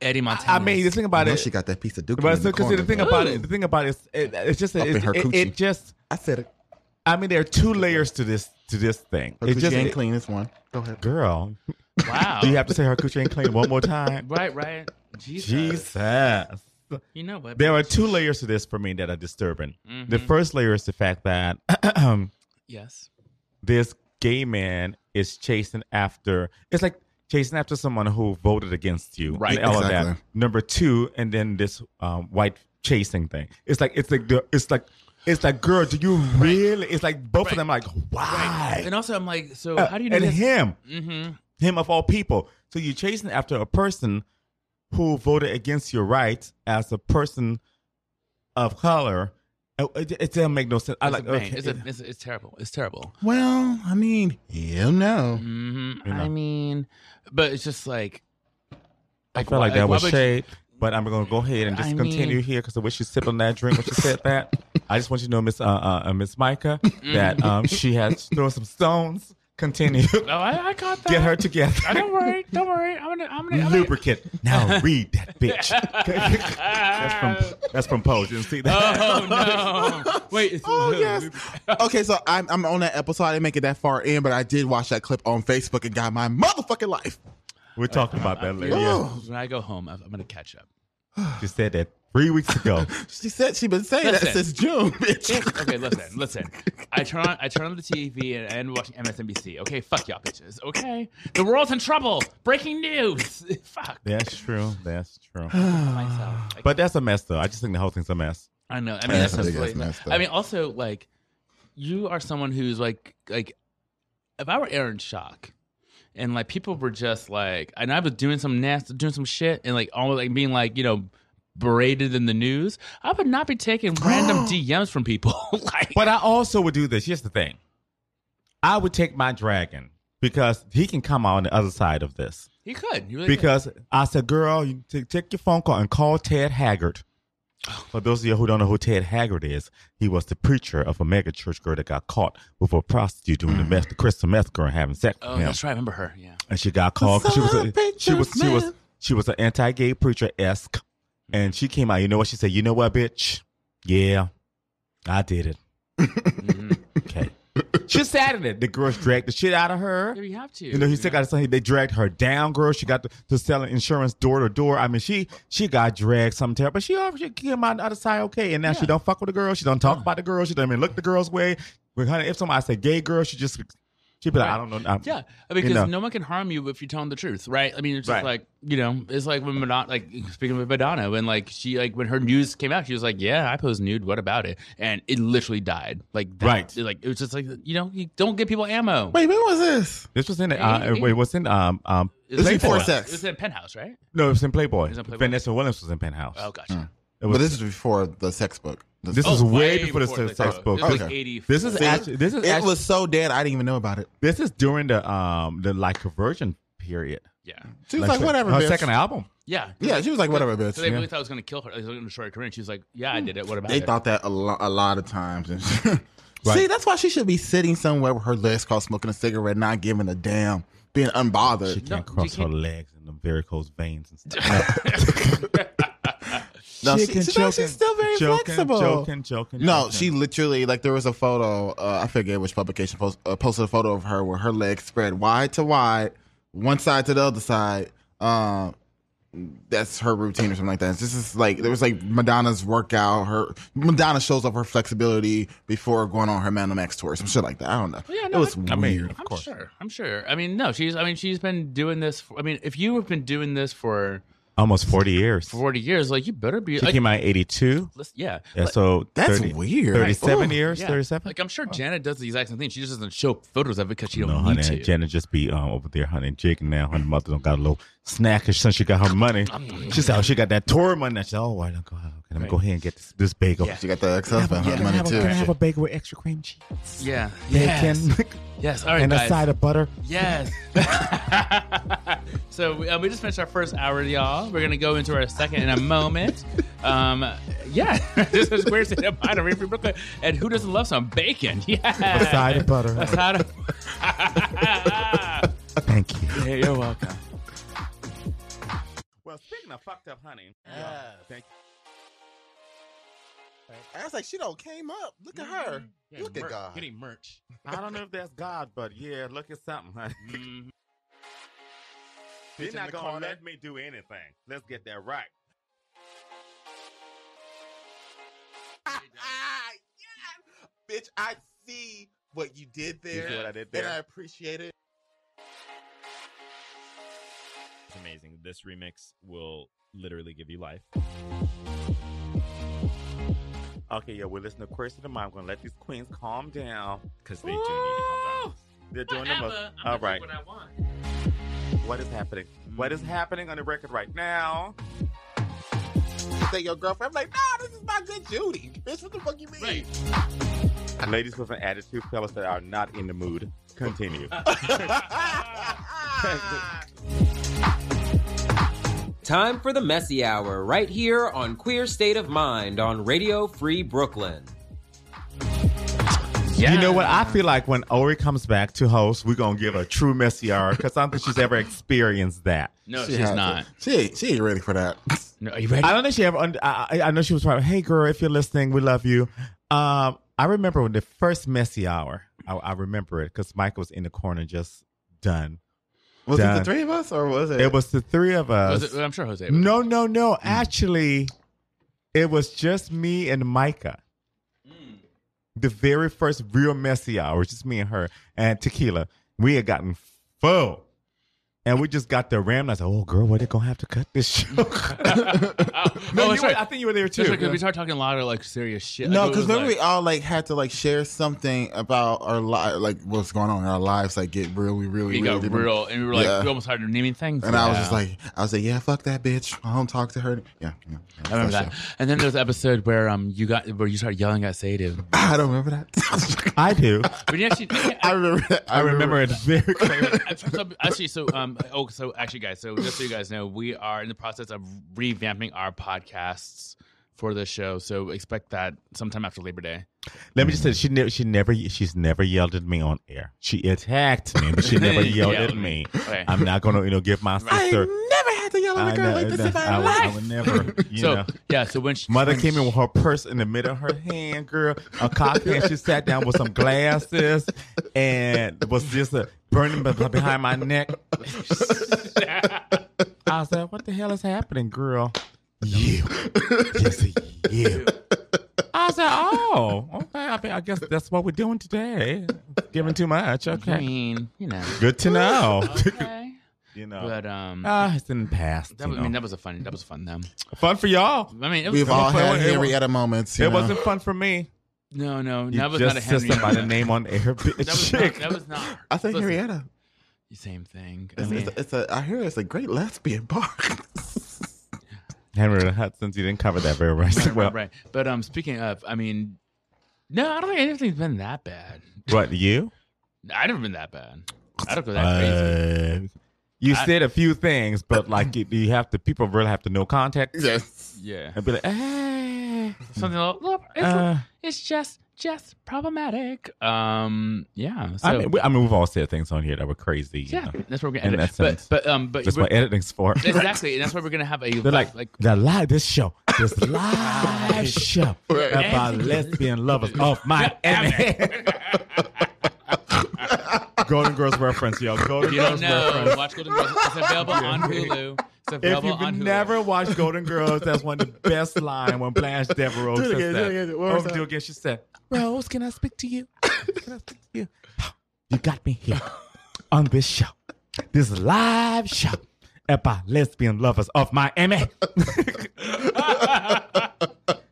Eddie Montana. I mean the thing about know it. she got that piece of dookie. But in the corner, the thing though. about it, the thing about it, is, it it's just Up it, her it, it just. I said it. I mean, there are two layers to this to this thing. Her It just, ain't it- clean. This one. Go ahead. girl. wow. Do you have to say her coochie ain't clean one more time? right right. Jesus. Jesus. You know what? There are two layers to this for me that are disturbing. The Mhm. first layer is the fact that Yes. this gay man is chasing after. It's like chasing after someone who voted against you, Right, and all of exactly. that. Number two, and then this um, white chasing thing. It's like it's like the, it's like it's like, girl, do you really? It's like both Right. of them. Like, why? And also I'm like so Uh, how do you know and this? him, Mm-hmm. him of all people. So you're chasing after a person who voted against your rights as a person of color. Uh, It, it doesn't make no sense. I like. Okay, it's, a, it's, it's terrible. It's terrible. Well, I mean, you know. hmm You know. I mean, but it's just like, I felt like why- that was would you- shade, but I'm going to go ahead and just I continue mean- here because I wish you sipping that drink when she said that. I just want you to know, Miss uh, uh, uh, Miss Micah, that um, she has thrown some stones. Continue. Oh, I, I got that. Get her together. Uh, don't worry. Don't worry. I'm gonna. I'm gonna. I'm gonna Lubricant. Now read that bitch. that's from that's from Pose. You didn't see that? Oh no! Wait. It's, Oh yes. Okay, so I'm I'm on that episode. I didn't make it that far in, but I did watch that clip on Facebook and got my motherfucking life. We're talking about that later. Oh. When I go home, I'm I'm gonna catch up. She said that three weeks ago. She said she been saying that since June, bitch. Okay, listen, listen. I turn on I turn on the TV and I end watching MSNBC. Okay, fuck y'all bitches. Okay, the world's in trouble. Breaking news. fuck That's true. That's true. But that's a mess, though. I just think the whole thing's a mess. I know. I mean, That's that's, a big just mess, though. I mean, also like, you are someone who's like like, if I were Aaron Schock. And like people were just like, and I was doing some nasty, doing some shit, and like almost like being like, you know, berated in the news. I would not be taking random DMs from people. like, But I also would do this. Here's the thing. I would take my dragon because he can come out on the other side of this. he could. He really Because I said, girl, you t- take your phone call and call Ted Haggard. For those of you who don't know who Ted Haggard is, he was the preacher of a mega church girl that got caught with a prostitute doing the mm. meth, the crystal meth girl having sex Oh, with him. that's right. I remember her. Yeah. and she got called 'cause she was a, she was she was she was an anti-gay preacher esque, and mm. she came out. You know what she said? You know what, bitch? Yeah, I did it. Mm. Mhm. Okay. she sat it. The girls dragged the shit out of her. Yeah, you have to. You know, he still got something. They dragged her down, girl. She got to, to selling insurance door to door. I mean, she she got dragged some terrible, but she already came out the other side okay. And now she don't fuck with the girl. She don't talk about the girl. She don't even look the girl's way. With her, if somebody say gay girl, she just She'd be like, Right. I don't know. I'm- Yeah, because know. no one can harm you if you tell them the truth, right? I mean, it's just Right. like you know, it's like when Madonna, like speaking of Madonna, when like she like when her news came out, she was like, "Yeah, I posed nude. What about it?" And it literally died. Like that, Right. Like it was just like you know, you don't give people ammo. Wait, when was this? This was in uh, Hey, hey. wait, it was in um um It was This is Playboy. before sex. It was in Penthouse, right? No, it was in Playboy. was in Playboy? Vanessa Williams was in Penthouse. Oh, gotcha. It was, But this is before the sex book. This, This Oh, is way way before the before sex Playboy. It was like Okay. 80. This is See, actually this is it actually, was so dead I didn't even know about it. this is during the um the like conversion period. yeah, She was like, the- whatever, Her bitch. second album. yeah, Yeah, she was like, whatever, bitch. So they Yeah. really thought I was going to kill her. Like, it was going to destroy her career. And she was like, "Yeah, I did it. What about They it?" thought that a, lo- a lot of times. Right. See, that's why she should be sitting somewhere with her legs crossed, smoking a cigarette, not giving a damn, being unbothered. She can't you cross her can't- legs and the varicose veins and stuff. no, she, Chicken she- no, she's still very joking, flexible. Joking, joking. No, joking. she literally like there was a photo. Uh, I forget which publication post, uh, posted a photo of her where her legs spread wide to wide, one side to the other side. Um, that's her routine or something like that. This is like there was like Madonna's workout. Her Madonna shows off her flexibility before going on her Madame X tour, some shit like that. I don't know. Yeah, no, it was I- I mean, weird. of I'm sure. I'm sure. I mean, no, she's. I mean, she's been doing this. For, I mean, if you have been doing this for Almost forty years. 40 years, like you better be. She Like, came out eighty two. listen, yeah, Yeah, Like- so That's 30 weird. 37 Ooh. years, yeah. 37? Like I'm sure Janet does the exact same thing. She just doesn't show photos of it because she don't no, need honey, to. Janet just be um, over there, honey, jigging now. Her mother don't got a little snackish since she got her money. She said, oh, she got that tour money. I said, oh, why don't go out? Can I Right. go ahead and get this, this bagel? Yeah. She got the ex-husband Can I money have a- too. Can I have a bagel with extra cream cheese? yeah. Bacon yes. All right, and a side of butter. Yes. so we, uh, we just finished our first hour, y'all. We're gonna go into our second in a moment. Um, yeah, this is Queer State of Mind, Radio Free Brooklyn. And who doesn't love some bacon? Yeah, A side of butter. A side of. Thank you. yeah, you're welcome. Well, speaking of fucked up honey, thank you. I was like, she don't came up. Look at her. Look at God. Getting merch. I don't know if that's God, but yeah, look at something, honey. Mhm. You're not gonna corner. let me do anything. Let's get that right. Bitch, I see what you did there. see what I did And there? I appreciate it. It's. This remix will literally give you life. Okay, yeah, we're listening to Queer State of Mind. I'm gonna let these queens calm down. Because they do need to calm down. They're doing the most. Whatever. I'm All gonna right. do what I want. What is happening? What is mm. happening on the record right now? Say your girlfriend. I'm like, nah, this is my good Judy. Bitch, what the fuck you mean? Right. Ladies with an attitude, fellas that are not in the mood. Continue. Time for the messy hour right here on Queer State of Mind on Radio Free Brooklyn. Yeah. You know what? I feel like when Ori comes back to host, we're gonna give a true messy hour because I don't think she's ever experienced that. No, She she's had to. not. She she ain't ready for that. No, are you ready? I don't think she ever. und- I, I I know she was probably, "Hey, girl, if you're listening, we love you." Um, I remember when the first messy hour. I, I remember it because Michael was in the corner just done. Was it the three of us or was it? It was the three of us. Was it, I'm sure Jose. was. No, no, no. Mm. Actually, it was just me and Micah. Mm. The very first real messy hour, just me and her and tequila. We had gotten full. And we just got the ram. I said, "Oh, girl, what they gonna have to cut this show?" Oh, no, oh, you that's were, right. I think you were there too. Just because we started talking a lot of like serious shit. no, because was remember like- we all like had to like share something about our life, like what's going on in our lives, like get really, really, we really got real, and we were like, Yeah. we almost started naming things. And I was just like, I was like, yeah, fuck that bitch. I don't talk to her. Yeah, yeah. I remember that. And then there's the episode where um you got where you started yelling at Sadie. I don't remember that. I do. But you actually, I remember that. I remember it very clearly. actually, so um, Um, oh, so actually, guys, so just so you guys know, we are in the process of revamping our podcasts for the show. So expect that sometime after Labor Day. Let me just say, she never, she never, she's never yelled at me on air. She attacked me, but she never yelled at me. Okay. I'm not gonna, you know, give my sister. Never yell at I a girl know, like this in my I would- life. I would never, you so know. yeah, so when she, Mother when came in with her purse in the middle of her hand, girl, a coffee, and she sat down with some glasses and was just uh, burning behind my neck. I was like, "What the hell is happening, girl?" You, yes, you. I said, "Oh, okay. I, mean, I guess that's what we're doing today. Giving too much. Okay. I Okay, mean, you know. good to know. Okay. You know, But um, ah, it's in the past. that you was, I mean, that was a fun. That was fun. Them. fun for y'all. I mean, it was. We've all it had was- Henrietta moments. You It know? wasn't fun for me. no, no, You that was just not a said Henry. somebody's name on air, bitch. That was not. That was not. I think listen, Henrietta. Same thing. I It's, mean, it's, it's a. I hear it's a great lesbian bar. Henrietta Hudson's. You didn't cover that very right. right, well, right, right. But um, speaking of, I mean, no, I don't think anything's been that bad. what you? I've never been that bad. I don't go that crazy. You I- said a few things, but like you, you have to. People really have to know context yes. Yeah, and be like, eh, something. a little- Look, it's, uh, it's just just problematic. Um, yeah. So I mean, we, I mean, we've all said things on here that were crazy. you yeah, know. that's what we're in gonna edit. But sense. but um, but That's we're- what editing's for. exactly, and that's why we're gonna have a They're like, like the live this show, this live show about lesbian lovers of my Golden Girls reference, yo. Golden If you don't Girls know, reference. watch Golden Girls. It's available on Hulu. It's If available you've on Hulu. never watched Golden Girls, that's one of the best lines when Blanche Devereaux Do it says again, do that. it again. What was Oh, that? do it again. She said, Rose, can I speak to you? Can I speak to you? You got me here on this show. This live show about lesbian lovers of Miami.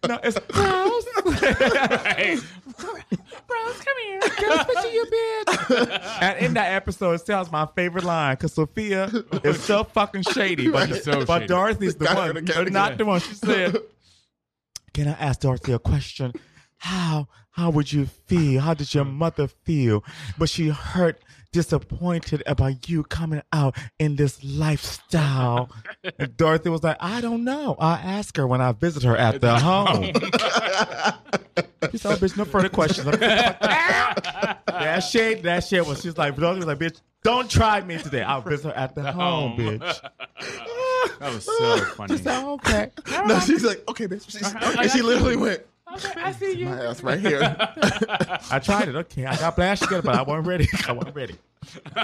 no, it's Rose. Rose, come here. Can I speak to you, bitch? and in that episode, it sounds my favorite line because Sophia is so fucking shady. But, so but shady. Dorothy's the Got one, it, got it, but not the one. She said, "Can I ask Dorothy a question? How how would you feel? How did your mother feel? But she hurt." Disappointed about you coming out in this lifestyle. And Dorothy was like, I don't know. I'll ask her when I visit her at the home. She said, oh, bitch, no further questions. that shit, that shit was, she's like, Dorothy was like, bitch, don't try me today. I'll visit her at the home, bitch. That was so funny. She said, okay. No, she's like, okay, bitch. She's, and she literally went, I see you. my ass right here. I tried it. Okay. I got blasted together, but I wasn't ready. I wasn't ready.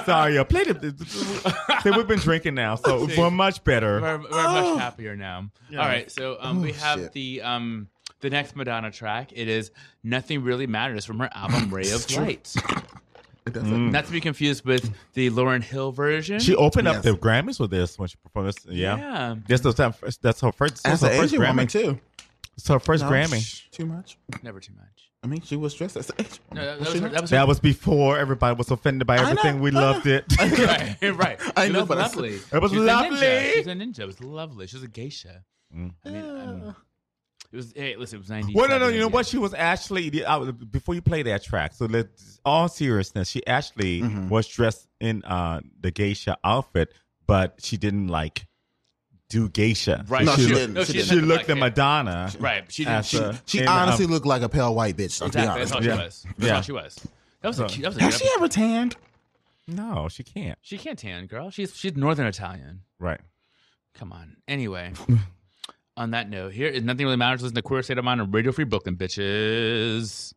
Sorry, I played it. See, we've been drinking now, so we're much better. We're, we're much happier now. All right, so um, we Oh, have shit. the um, the next Madonna track. It is "Nothing Really Matters" from her album "Ray of Light." It doesn't. Not to be confused with the Lauryn Hill version. She opened up the Grammys with this when she performed this. Yeah. Yeah. This was that's her first. As That's an her first Asian Grammy. woman too. It's her first No, Grammy. shh, Too much. Never too much. I mean, she was dressed as an Asian No, that, Was that was her, that was her That was before everybody was offended by know, everything. we I loved it. right, right. I it know, was but I lovely. It was She a ninja. lovely. She was a ninja. It was lovely. She was a geisha. Mm. I mean, um, it was. Hey, listen, it was ninety. Well, no, no. You know what? She was actually I, was- before you play that track. So, let all seriousness, she actually Mhm. was dressed in uh, the geisha outfit, but she didn't like do geisha. Right. No, she, she looked- didn't. No, She she, looked like at. Madonna. Right. She didn't. a- She honestly um, looked like a pale white bitch. Exactly. That's honest. all she Yeah. was. That's Yeah. all she was. That was So- cute. That was a Has she ever tanned? no, she can't. She can't tan, girl. She's she's Northern Italian. Right. Come on. Anyway, on that note, here is nothing really matters. Listen to Queer State of Mind on Radio Free Brooklyn, bitches.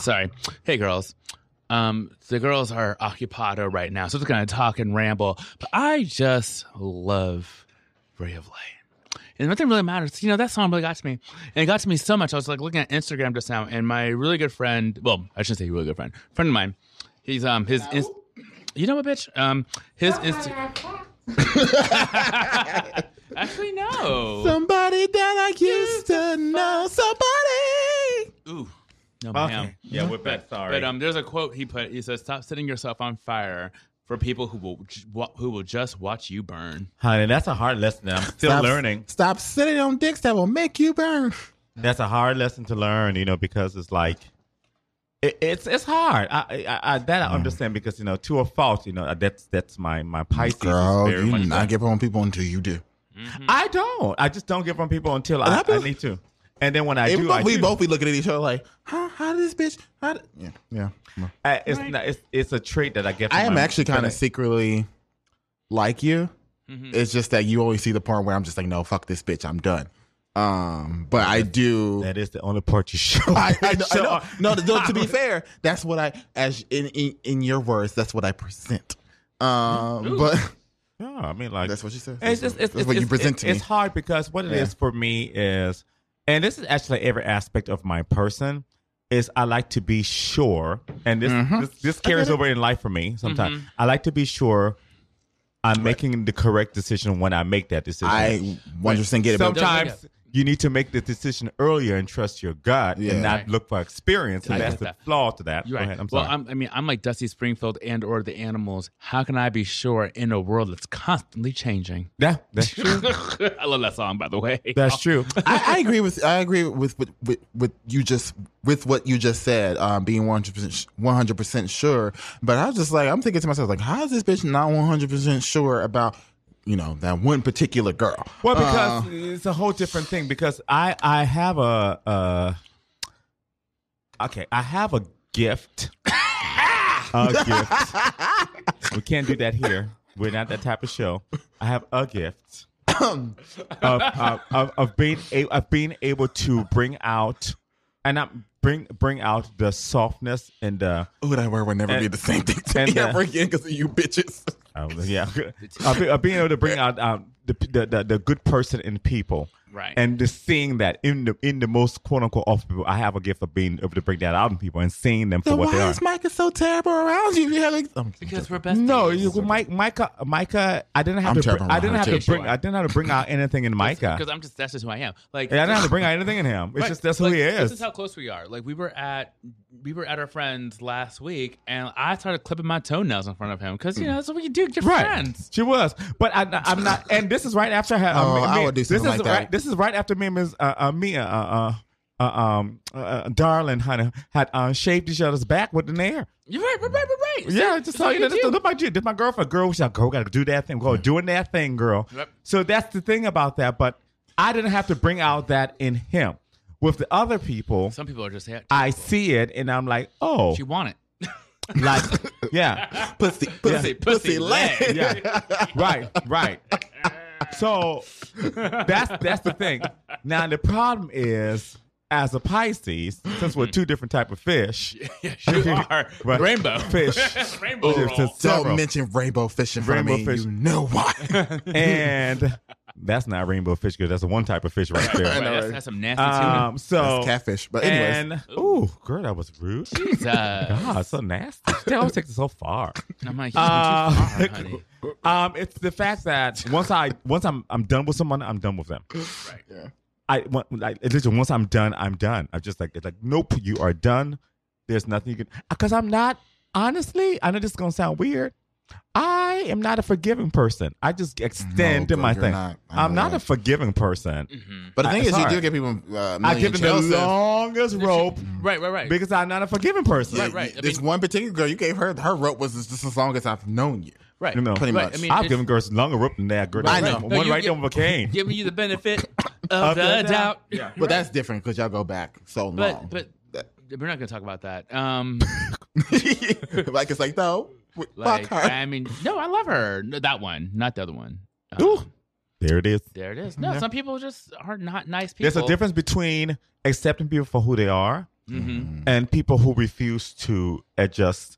Sorry. Hey, girls. Um, the girls are occupado right now, so they're gonna talk and ramble. But I just love Ray of Light. And nothing really matters. You know, that song really got to me. And it got to me so much. I was like looking at Instagram just now, and my really good friend, well, I shouldn't say really good friend, friend of mine, he's um his inst- you know what, bitch? Um his inst- Actually no. Somebody that I used to know. Somebody. Ooh. No, Okay. ma'am. Yeah, we're back. Sorry. But um, there's a quote he put. He says, "Stop setting yourself on fire for people who will who will just watch you burn." Honey, that's a hard lesson that I'm still Stop- learning. Stop sitting on dicks that will make you burn. That's a hard lesson to learn, you know, because it's like it, it's it's hard. I, I, I that I mm. understand because you know to a fault, you know uh, that's that's my my Pisces. is Girl, very you much do not that. give up on people until you do. Mm-hmm. I don't. I just don't give on people until I, I be- I need to. And then when I Even do, I we do. both be looking at each other like, huh? How did this bitch? How did, yeah, yeah. no. Uh, it's not. It's, it's a trait that I get. From I am my- actually kind of secretly like you. It's just that you always see the part where I'm just like, no, fuck this bitch, I'm done. Um, but I do. That is the only part you show. I, I, know, I show- know. No, no, to be fair, that's what I, as in, in in your words, that's what I present. Um, but Yeah, I mean like that's what you said. It's just it's, that's it's, what you it's- present to me. It's hard because what it is Yeah. for me is, and this is actually every aspect of my person. Is I like to be sure, and this Mm-hmm. this, this carries over in life for me. Sometimes I like to be sure I'm making the correct decision when I make that decision. I 100% get it. Sometimes you need to make the decision earlier and trust your gut Yeah. and not Right. look for experience. And I that's the that. flaw to that. You're Go right. ahead. I'm well, sorry. I'm, I mean, I'm like Dusty Springfield and or the animals. How can I be sure in a world that's constantly changing? yeah, that's true. I love that song, by the way. That's true. I, I agree with I agree with with, with with you just with what you just said, um, being one hundred percent sure. But I was just like, I'm thinking to myself, like, how is this bitch not one hundred percent sure about you know that one particular girl? Well, because Uh, it's a whole different thing. Because I I have a uh, okay, I have a gift. a gift. We can't do that here. We're not that type of show. I have a gift of, of, of, of being a, of being able to bring out and not bring bring out the softness and the Ooh, that word would never And- be the same thing to me ever again because of you bitches. Uh, yeah of, being able to bring out um, the the the good person in people. Right. and just seeing that in the in the most quote unquote off people, I have a gift of being able to bring that out in people and seeing them for So what why they are. Why is Micah so terrible around you? You have like, um, because we're best. Friends. No, you, Mike, Micah, Micah. I didn't have I'm to. terrible Bring, I around didn't have too. to bring. I didn't have to bring out anything in Micah. because I'm just that's just who I am. Like Yeah, I didn't have to bring out anything in him. It's Right. just that's who Like, he is. This is how close we are. Like we were at we were at our friends last week, and I started clipping my toenails in front of him because you know that's what you do. Your Right, friends. she was, but I, I'm not. And this is right after her. Oh, me- I me- would do this something is like that. Right, this is right after me and Ms. Uh, uh, Mia, uh, uh, uh, um, uh, uh, darling, honey, had uh, shaved each other's back with the nair. You're right. Right. Right. Right. right. Yeah, See? just so all you know, do. this, look like you. This my girlfriend. Girl, we said, girl, got to do that thing. Go doing that thing, girl. Yep. So that's the thing about that. But I didn't have to bring out that in him. With the other people, Some people are just hey, I see it and I'm like, oh, She want it. like, yeah, pussy, pussy, pussy, leg. yeah, right, right. So that's that's the thing. Now the problem is, as a Pisces, since we're two different type of fish, yes, you are. Right. Rainbow fish, Rainbow Just- roll. just several. Don't mention rainbow fish in front Rainbow of me. fish. You know why? and that's not rainbow fish because that's the one type of fish right there. Right, know, that's, right? that's some nasty tuna. Um, so That's catfish. But anyways, and ooh, girl, that was rude. Jesus. God, so nasty. They always take it so far. I'm like, Uh, too far, honey. Um, it's the fact that once I once I'm I'm done with someone, I'm done with them. Right. Yeah. I want like it's literally once I'm done, I'm done. I'm just like it's like nope, you are done. There's nothing you can because I'm not honestly. I know this is gonna sound weird. I am not a forgiving person. I just extend No, to my thing. not. I I'm not that. a forgiving person. but the thing I- is, you sorry. do give people uh, I give them the chances. longest rope Right. Right. Right. because I'm not a forgiving person. Right, right. I this mean- one particular girl, you gave her her rope was just as long as I've known you. right. You know, Pretty right. much. I mean, I've given girls longer rope than that. Girl, I That's know. One No, you right give- there with a cane. giving you the benefit Of of the the doubt. doubt. Yeah. But that's different because y'all go back so long. But but we're not going to talk about that. Um, like it's like no, like fuck her. I mean, no, I love her. No, that one, not the other one. Um, Ooh. There it is. There it is. No, Yeah. some people just are not nice people. There's a difference between accepting people for who they are hmm and people who refuse to adjust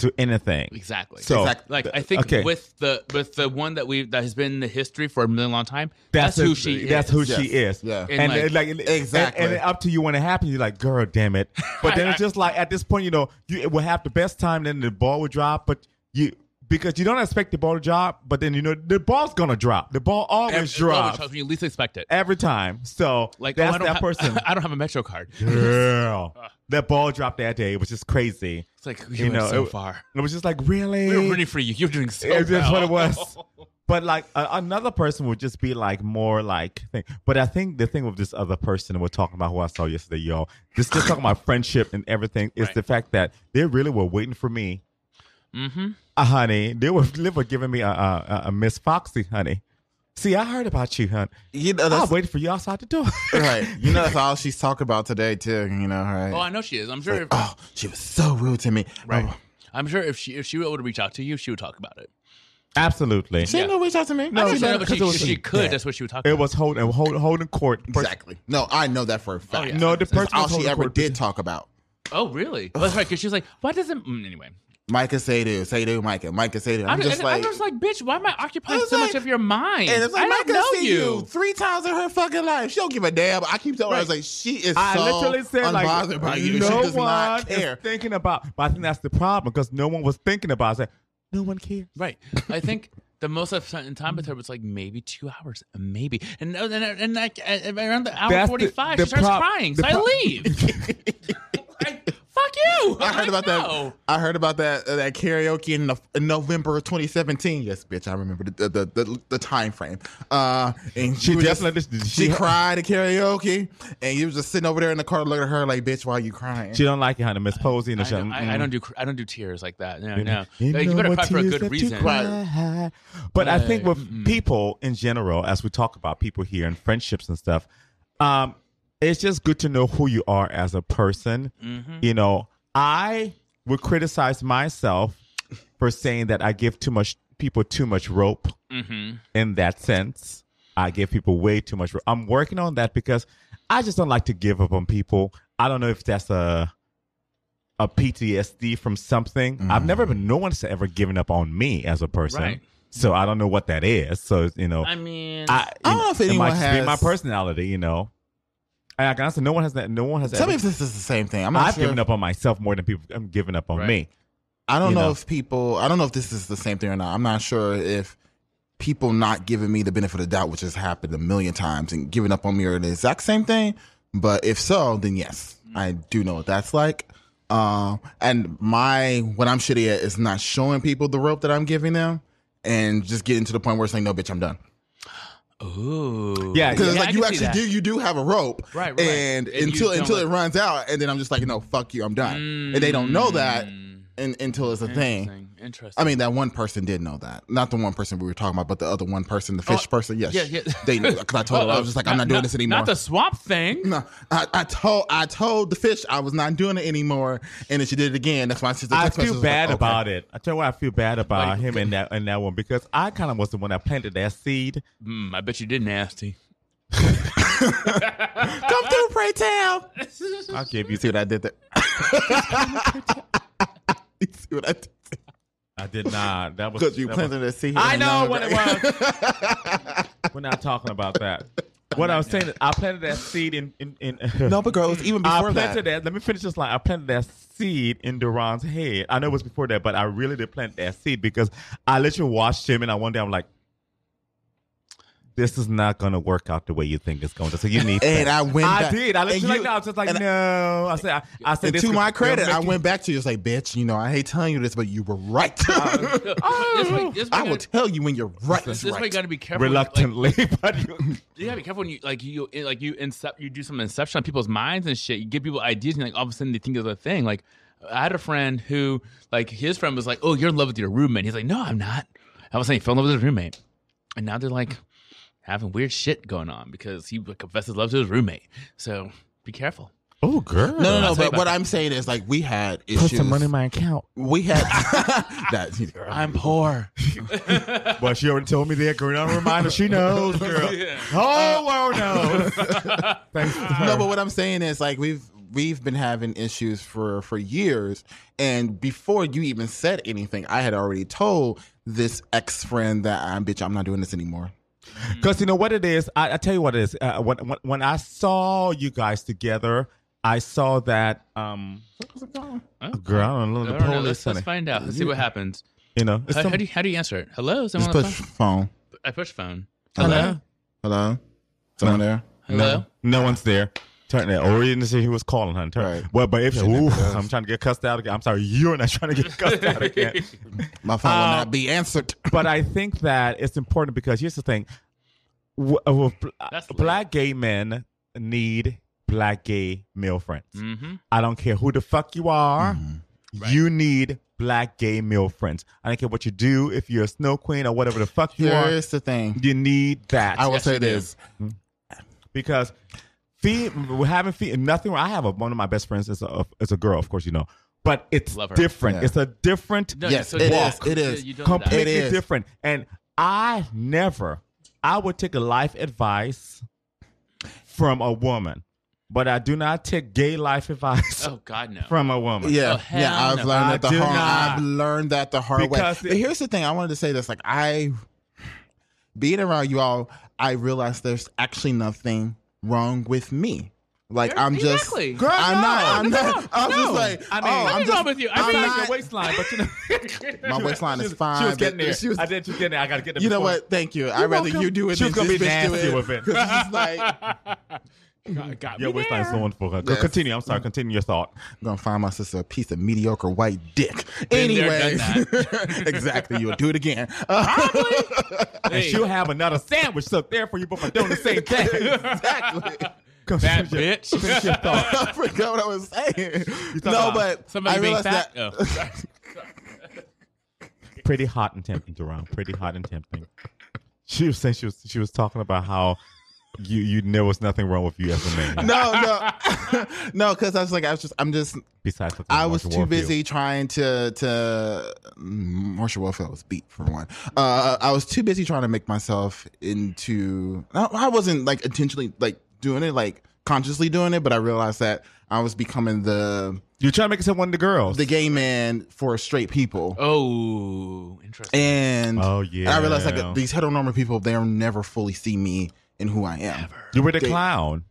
to anything. Exactly. So Exactly. like I think Okay. with the with the one that we that has been in the history for a million long time, that's, that's, who a- she That's is. who Yes. she is. Yeah. And And, like- like, Exactly. and, and up to you when it happens. You're like, girl, damn it. But then it's just like at this point, you know, you will have the best time. Then the ball will drop, but you because you don't expect the ball to drop, but then you know the ball's gonna drop. The ball always Every- drops when you least expect it. every time. So Like oh, that's oh, that ha- person. I don't have a Metro card. Girl, that ball dropped that day, which is crazy. It's like you, know, so it- far. It was just like really. We were rooting for you. You're doing so It's just well. what it was. But like a, another person would just be like more like thing. But I think the thing with this other person we're talking about who I saw yesterday, y'all, this just talking about friendship and everything is Right. the fact that they really were waiting for me, Mm-hmm. uh, honey. They were, they were giving me a, a- a Miss Foxy, honey. See, I heard about you, honey. You know, I that's was waiting for you outside the door. right. You know, that's all she's talking about today, too. You know, right? Oh, I know she is. I'm sure. Like, if, oh, she was so rude to me. right. Oh, I'm sure if she if she were to reach out to you, she would talk about it. Absolutely. she didn't reach out to me. No, I she know, didn't, but 'cause she, was- she could. Yeah. That's what she would talk It about. was holding hold, holding court. Exactly. No, I know that for a fact. yeah. No, the person All she ever court did talk about. Oh, really? Well, that's right. Because she was like, "Why doesn't?" Mm, anyway, Micah say this, say this, Micah. Micah say this. I'm I'm, just and like, I'm just like, bitch. Why am I occupying I so like- much of your mind? and it's like I Micah don't know see you. you three times in her fucking life. She don't give a damn. I keep telling her, I was like, she is I so literally said like unbothered by you. no she does one not care. is thinking about. But I think that's the problem because no one was thinking about. it. I said, no one cares. Right. I think the most I've spent in time with her was like maybe two hours, maybe. And and and, and like around the hour That's forty five, she starts prob- crying. the So I leave. like, fuck you. I heard about know. that. I heard about that uh, that karaoke in, the, in November of 2017. Yes, bitch, I remember the the, the, the time frame. Uh, and She you were just- definitely- she, she- cried at karaoke, and you was just sitting over there in the car looking at her like, bitch, why are you crying? She don't like it, honey. Miss Posey. And I the don't, I, I don't do I don't do tears like that. No, no. You Like, you better cry for a good reason. cry. But I think Right. with people in general, as we talk about people here and friendships and stuff, um, it's just good to know who you are as a person. Mm-hmm. You know, I would criticize myself for saying that I give too much people too much rope Mm-hmm. in that sense. I give people way too much. rope. I'm working on that because I just don't like to give up on people. I don't know if that's a a PTSD from something. I've never been. No one's ever given up on me as a person. Right. So I don't know what that is. So you know, I mean, I, I don't you know if it anyone might just be has- my personality. You know, and I can honestly, no one has that. No one has. Tell ever, me if this is the same thing. I'm not I've sure. given up on myself more than people. I'm giving up on Right. me. I don't you know, know. if people. I don't know if this is the same thing or not. I'm not sure if people not giving me the benefit of the doubt, which has happened a million times, and giving up on me are the exact same thing. But if so, then yes, I do know what that's like. Um, and my what I'm shitty at is not showing people the rope that I'm giving them, and just getting to the point where it's like, no, bitch, I'm done. Ooh, Yeah, Because Yeah, like you actually do you do have a rope, Right, right. And, And until until it runs out, and then I'm just like, no, fuck you, I'm done. And they don't know that Mm. in, until it's a thing. Interesting. Interesting. I mean, that one person did know that. Not the one person we were talking about, but the other one person, the fish Oh, person. Yes, yeah, yeah. they knew because I told her I was just like, I'm not, doing this anymore. Not the swamp thing. no, I, I told I told the fish I was not doing it anymore, and then she did it again. That's why I said, I feel bad about it. I tell you why I feel bad about Like- him and that in that one because I kind of was the one that planted that seed. Mm, I bet you did nasty. Come through, pray tell. I'll give You you. see what I did there? you see what I did? I did not. That was Because you planted was- a seed. I know what it was. We're not talking about that. What I was saying is, I planted that seed in in. in No, but girl, it was even before I planted that. that. Let me finish this line. I planted that seed in Duran's head. I know it was before that, but I really did plant that seed because I literally watched him, and I one day I'm like, "This is not going to work out the way you think it's going to." So you need. And faith. I went I back- did. I and literally you- like, I was just like, "No." I said, "I, I said this to my credit, make I you- went back to you. It's like, bitch, you know, I hate telling you this, but you were right. Uh, oh. this way, this way I will gotta- tell you when you're right. this That's way right. got to be careful. when you- like, reluctantly, but you, you gotta be careful when you like you eh, like you incep- you do some inception on people's minds and shit. You give people ideas and like all of a sudden they think of a thing. Like I had a friend who like his friend was like, "Oh, you're in love with your roommate." He's like, "No, I'm not." I was saying he fell in love with his roommate, and now they're like having weird shit going on because he confessed his love to his roommate. So be careful. Oh, girl. No, no, no. I'll tell you But what that. I'm saying is like we had Put some money in my account. we had that. Girl. I'm poor. Well, she already told me that. Girl, don't remind her. She knows, girl. Oh, world knows. Thanks. No, but what I'm saying is like we've we've been having issues for for years, and before you even said anything, I had already told this ex friend that I'm bitch. I'm not doing this anymore. Because you know what it is. I, I tell you what it is. Uh, when, when when I saw you guys together, I saw that. Um, Oh, girl, I don't know. I The don't know. Let's, let's find out. Let's see what happens. You know, How, some- how do you, how do you answer it? Hello? Is Just someone on the push phone? phone. I push phone. Hello. Hello. Someone there? Hello? no, no one's there. Turn that, or you didn't see who was calling her. Turn. Right. Well, but if She ooh. I'm trying to get cussed out again. I'm sorry, you're not trying to get cussed out again. My phone will Uh, not be answered. but I think that it's important because here's the thing: W- uh, with bl- That's lit. black gay men need black gay male friends. Mm-hmm. I don't care who the fuck you are. You need black gay male friends. I don't care what you do. If you're a snow queen or whatever the fuck you are, Here's the thing. you need that. I will Yes, say you do. this. because fe- we're having feet and nothing. I have a, one of my best friends is a is a girl, of course you know, but it's different. Yeah. It's a different, No, Yes, so it you- is. It is. You don't do that. completely It is. different. And I never, I would take a life advice from a woman, but I do not take gay life advice Oh God, no. from a woman. Yeah, Oh, yeah. I've no. learned I that the hard. not. I've learned that the hard Because way. it- but here's the thing. I wanted to say this. Like I, being around you all, I realized there's actually nothing wrong with me. Like I'm just. Exactly. Girl, I'm not. no, I'm no, not. I'm no. just like. I mean, oh, I'm just, wrong with you. I I mean, feel I'm like not- your waistline, but you know, My waistline is fine. She was getting there. She was, I did. She was getting there. I got to get there. you know what? Thank you. I'd rather welcome. you do it She than gonna this be bitch do nasty it. with it. just like got Your me waistline is there. so wonderful. Go Yes. continue. I'm sorry. Continue your thought. I'm gonna find my sister a piece of mediocre white dick. Anyway, exactly. You'll do it again. Uh, And Hey. she'll have another sandwich stuck there for you, both for doing the same thing. exactly. Come Bad finish your- bitch. your thought. I forgot what I was saying. No, but Somebody I being realized fat. that. Oh. Pretty hot and tempting, Jerome. Pretty hot and tempting. She was saying she was she was talking about how you you there was nothing wrong with you as a man. No, no, no. Because I was like, I was just, I'm just, Besides, looking I was Marsha too Warfield. busy trying to to. mm, Marsha Warfield was beat for one. Uh, I was too busy trying to make myself into. I I wasn't like intentionally like doing it, like consciously doing it, but I realized that I was becoming the You're trying to make yourself one of the girls. the gay man for straight people. Oh, interesting. And Oh, and I realized like these heteronormative people, they'll never fully see me in who I am. you were the they- clown.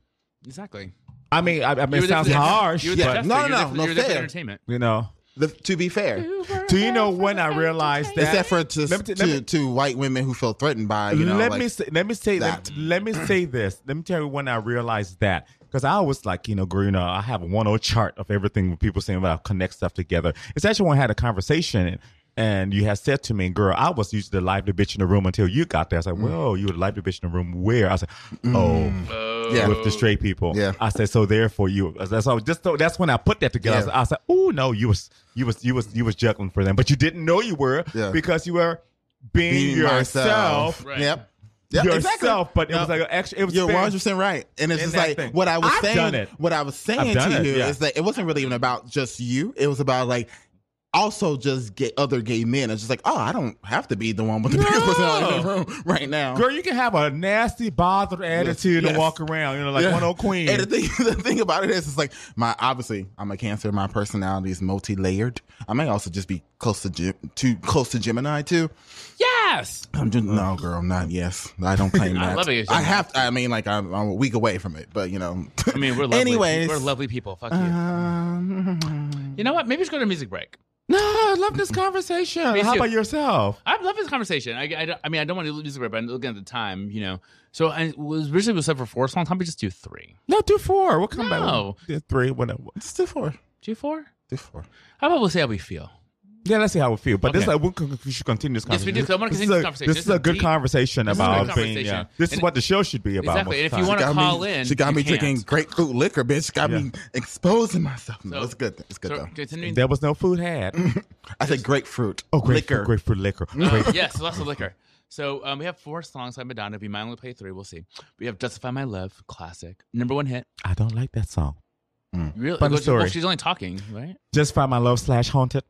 Exactly. I mean, I, I mean, it were sounds there harsh, You were but there for- No, you're no, there no, for- no, you're there for fair. entertainment. you know, The, to be fair, do you know when I realized that? except for to, Let me t- to, let me- to white women who feel threatened by you know let like, me say, let me say let, that. let me say this. Let me tell you when I realized that because I was like, you know, girl, you know, I have a one o chart of everything people saying about connect stuff together. It's actually when I had a conversation and you had said to me, girl, I was usually the lively bitch in the room until you got there. I was like, Mm. whoa, you were live the lively bitch in the room where? I was like, oh. Yeah. With the straight people, Yeah. I said so. Therefore, you. That's so. Just so that's when I put that together. I was, Yeah. I was like, "Oh no, you was you was you was you was juggling for them, but you didn't know you were Yeah. because you were being, being yourself. Right. Yep. Yep, yourself, exactly. but it Yep. was like extra. It was You're 100 percent right, and it's just like thing. what I was I've saying. done it. What I was saying to it, you yeah. is that it wasn't really even about just you. It was about like also just get other gay men. It's just like, oh, I don't have to be the one with the biggest personality in the room right now. Girl, you can have a nasty, bothered attitude yes. and walk around, you know, like Yeah. one old queen. And the thing, the thing about it is, it's like my obviously I'm a Cancer. My personality is multi-layered. I may also just be close to Gem- too close to Gemini too. Yes. I'm just no girl, I'm not yes. I don't claim I that. love it. I have. I mean, like I'm, I'm a week away from it, but you know. I mean, we're lovely. Anyways, we're lovely people. Fuck you. Um, you know what? Maybe we should go to a music break. No, I love this conversation. Me How too. about yourself? I love this conversation. I, I, I mean, I don't want to do music break, but I'm looking at the time, you know. So I was originally was set for four songs. How about we just do three? No, do four. We'll come No. back. Do three, whatever. Let's do four. Do four? Do four. How about we'll see how we feel? Yeah, let's see how we feel. But this, Okay. uh, we'll, we should continue this conversation. Yes, we conversation. do, 'cause I wanna is continue a- this conversation. This This is a good conversation This is a about being. Yeah, conversation. this is what the show should be about. Exactly. And if you wanna Got call me, in, She got you me drinking can't. grapefruit liquor, bitch. Got me exposing myself. No, So- it's good. It's good So, though. continuing. there was no food had. I said grapefruit. Oh, grapefruit, liquor. grapefruit liquor. Uh, Grape- yes, lots of liquor. So um, we have four songs by Madonna. We might only play three. We'll see. We have "Justify My Love," classic, number one hit. I don't like that song. Really? Funny Well, story. she's only talking, right? Justify My Love slash haunted.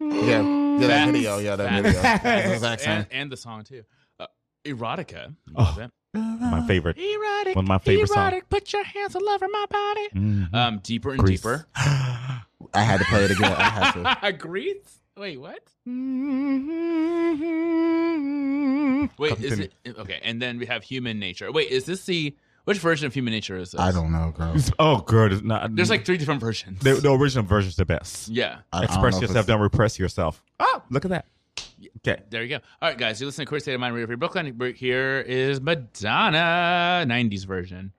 Yeah, yeah, that Facts. video, yeah, that Facts. video. That's the exact same. and, and the song too. Uh, erotica. Oh. Love it. My favorite. Erotic. One of my favorite songs. Erotic. Put your hands all over my body. Mhm. Um, deeper and Grease. deeper. I had to play it again. I had to. Grease. Wait, what? Wait, Come is to it okay? And then we have Human Nature. Wait, is this the which version of Human Nature is this? I don't know, girl. Oh, girl. it's Not, There's like three different versions. the, the original version's the best. yeah. I, I don't Express if yourself, it's- don't repress yourself. Oh, look at that. Okay. There you go. All right, guys, you're listening to Queer State of Mind Radio Free Brooklyn. We're- Here is Madonna, 90s version.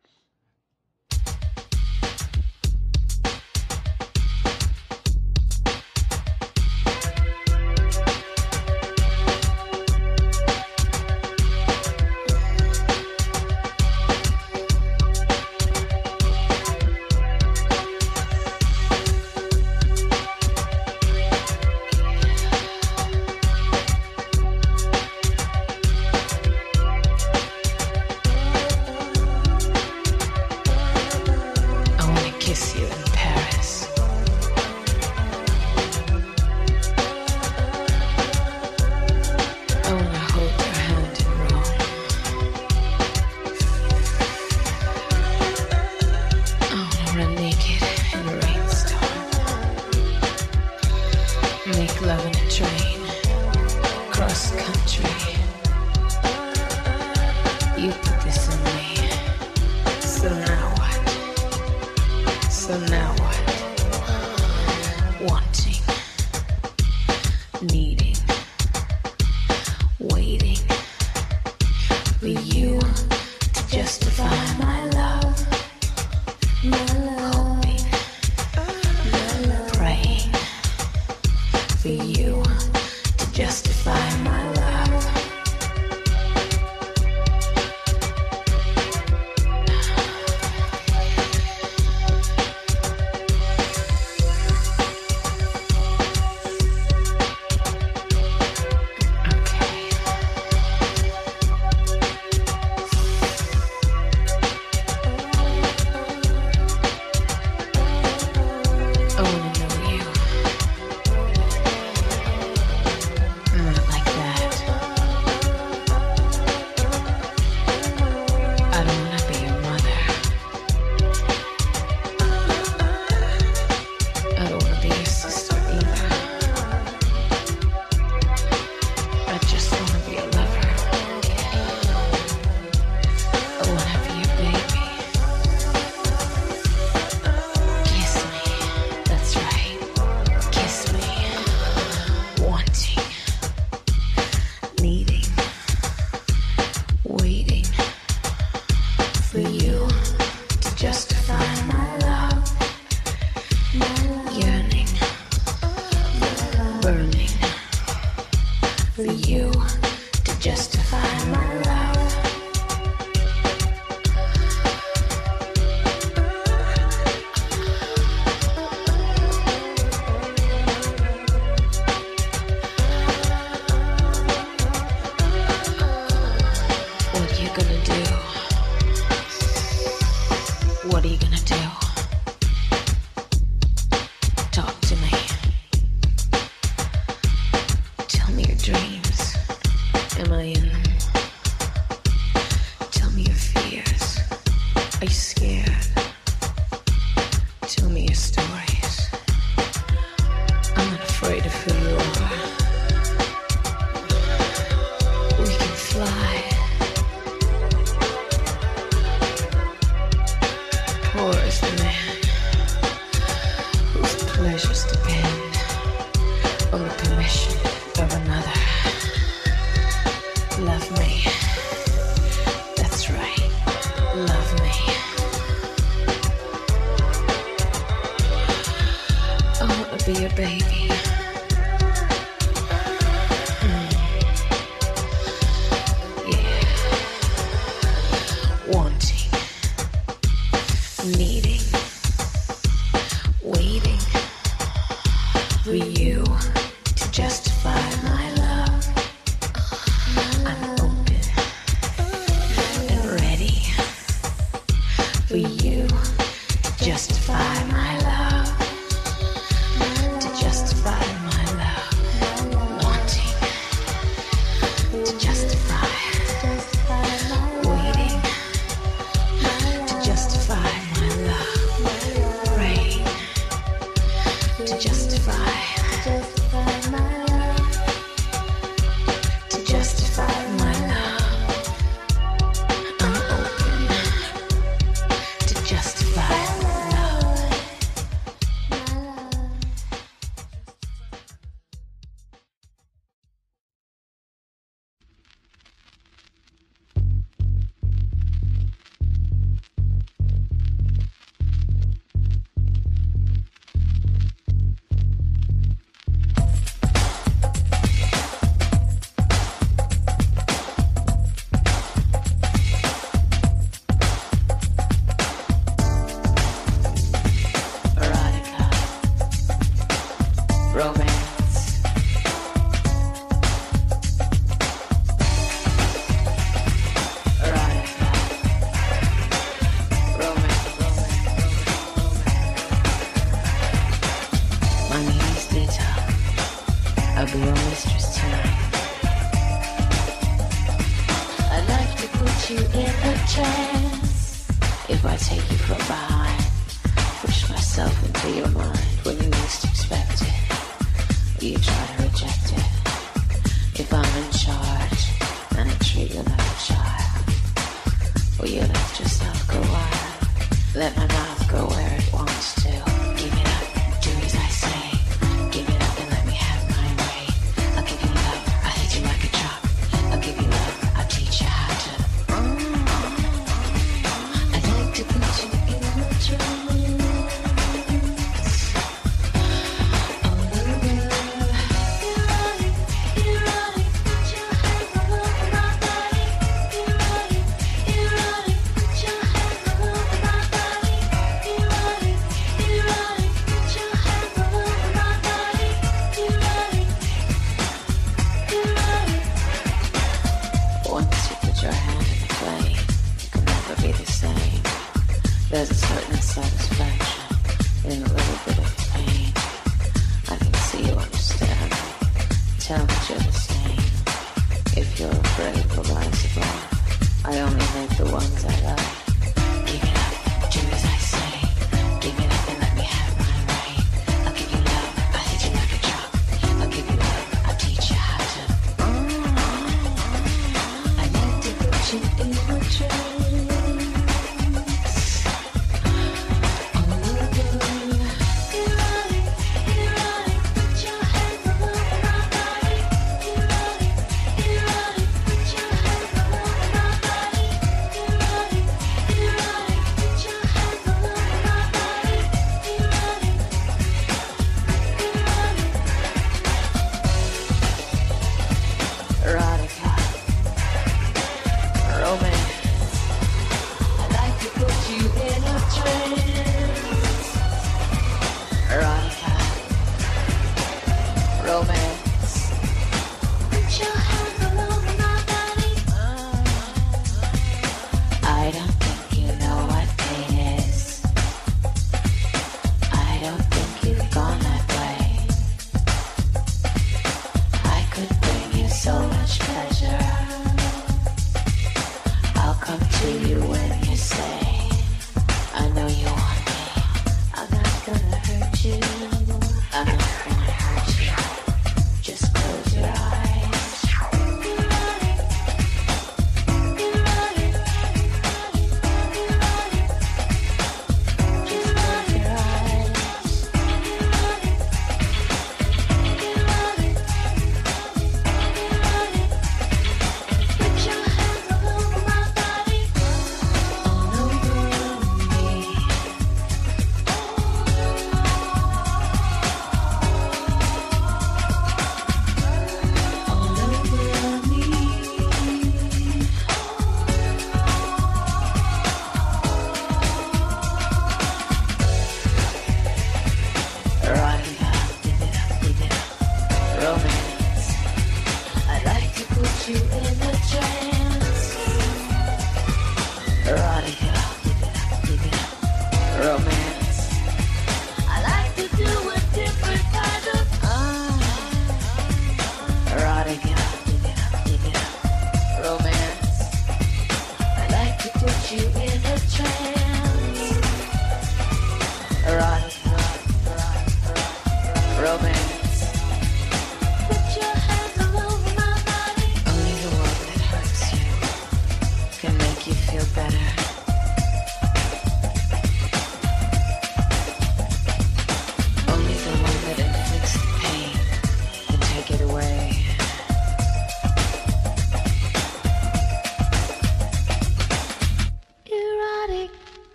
Be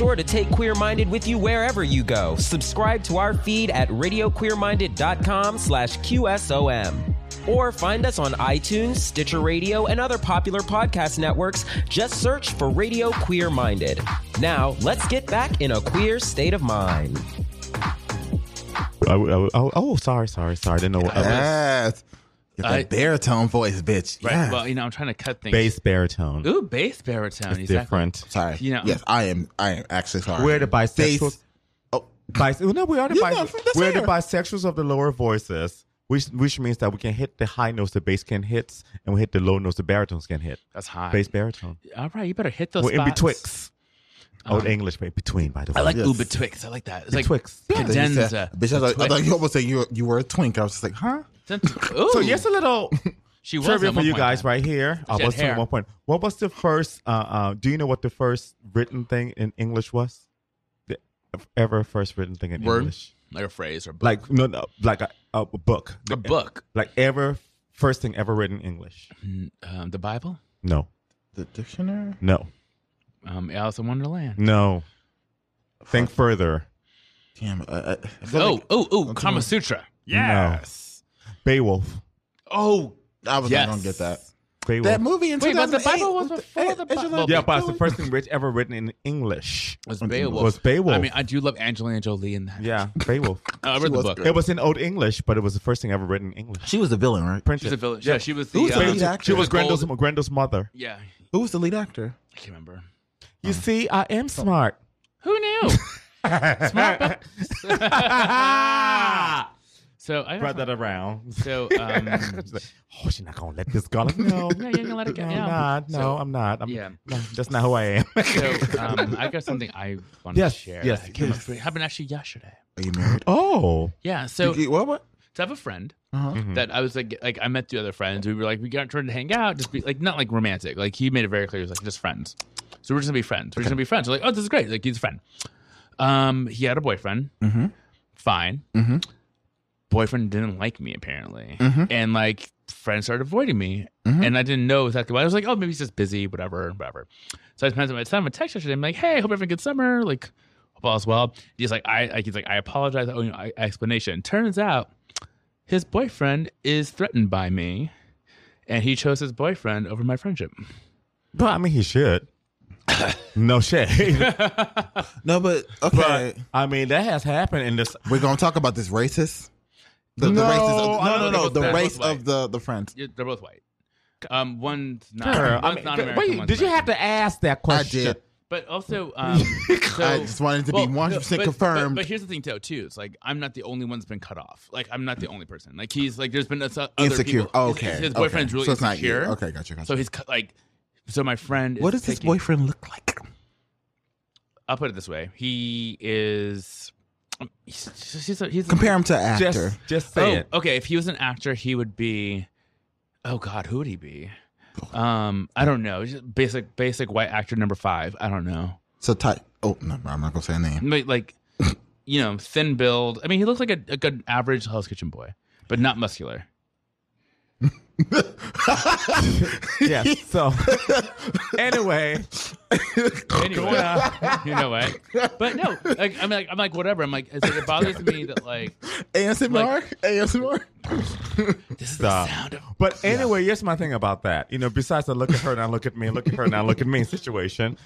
sure to take Queer Minded with you wherever you go. Subscribe to our feed at radioqueerminded.com slash QSOM. Or find us on iTunes, Stitcher Radio, and other popular podcast networks. Just search for Radio Queer Minded. Now, let's get back in a queer state of mind. Oh, oh, oh, oh, sorry, sorry, sorry. I didn't know what Yes. Get that I- baritone voice, bitch. Right. Yes. Well, you know, I'm trying to cut things. bass baritone. Ooh, bass baritone. It's exactly. different. sorry. You know- yes, I am. I am actually sorry. We're the bisexuals. Bass- Oh, Bis- no, we are the, Yeah, bis- no, we're the bisexuals of the lower voices, which which means that we can hit the high notes the bass can hit, and we hit the low notes the baritones can hit. That's high. Bass baritone. All right, you better hit those We're in spots. betwixt. Oh, uh-huh. English, but between, by the way. I like Yes. ooh betwixt. I like that. It's like Betwixt. I thought you cadenza. Bitch, I thought, I thought you almost said you, you were a twink. I was just like, huh? Ooh, So yes, a little she was trivia for you guys right here. I She had was at hair. one point. What was the first? Uh, uh, do you know what the first written thing in English was? The ever first written thing in Word, English? like a phrase or book. Like no, no, like a, a book. a book. Like ever first thing ever written in English? Um, the Bible. No, The dictionary? no, Um, Alice in Wonderland. no. Think further. Damn. I, I, I feel Oh, like oh, oh, Kama Sutra. Yes. Beowulf. Oh, I was Yes. not going to get that. Beowulf. That movie in Wait, but the Bible was before the Angela Bible. yeah, but it's the first thing Rich ever written in English. was Beowulf. Was Beowulf. I mean, I do love Angelina Jolie in that. Yeah, Beowulf. I She read the book. great. it was in Old English, but it was the first thing ever written in English. She was the villain, right? Princess. She's a villain. Yeah, she was the. Who's the um, lead actor? She was Grendel's, Grendel's mother. Yeah, Who was the lead actor? I can't remember. You see, I am smart. Who knew? Smart. so I Spread that around. So um, like, oh, she's not gonna let this go. Like, no, Yeah, you're gonna let it go. No, Yeah. I'm not. No, So- I'm not. I'm, yeah. no, that's not who I am. so um, I got something I want Yes, to share. yes, that came up yes. happened actually yesterday. Are you married? oh, Yeah. So You- what? What? to have a friend Uh-huh. Mhm. that I was like, like I met two other friends. We were like, we got trying to hang out, just be like, not like romantic. Like he made it very clear, he was like, just friends. So we're just gonna be friends. We're just gonna be friends. We're like, oh, this is great. Like he's a friend. Um, he had a boyfriend. Mm-hmm. Fine. Mm-hmm. Boyfriend didn't like me apparently, Mhm. and like friends started avoiding me, Mhm. and I didn't know exactly why. I was like, oh, maybe he's just busy, whatever, whatever. So I sent him sent him a text yesterday. I'm like, hey, hope you're having a good summer. Like, hope all's well. He's like, I, like, he's like, I apologize. Oh, you know, I, explanation. Turns out his boyfriend is threatened by me, and he chose his boyfriend over my friendship. but I mean, he should. no shade, No, but okay. but I mean that has happened in this. We're gonna talk about this racist. The, No, the racist. I Of, no, don't no, no. The that. race of the the friends. Yeah, They're both white. Um, one's not. Girl, I mean, non-American. wait, one's did you have to ask that question? I question? did. But also, um, so, I just wanted to be 100% but- but- confirmed. But, here's the thing, too. Too, it's like I'm not the only one that's been cut off. Like I'm not the only person. Like he's like there's been other Insecure. people. His- okay. his, his boyfriend's okay. really so it's not you. insecure. Okay, gotcha, gotcha. So he's like, so my friend. what does his boyfriend look like? I'll put it this way: he is. Um, He's, he's, a, he's Compare him to an actor. Just, just say oh, it. okay. If he was an actor, he would be. Oh God, who would he be? Um, I don't know. Just basic, basic white actor number five. I don't know. So type. Oh no, I'm not gonna say a name. But, like, you know, thin build. I mean, he looks like a, a good average Hell's Kitchen boy, but not muscular. yes. So anyway, Anyway, you know what? But no, like I'm like I'm like whatever. I'm like, it's like it bothers me that like ASMR. ASMR. this is Stop. the sound of But anyway, here's my thing about that. You know, besides the look at her now, look at me, look at her now, look at me situation,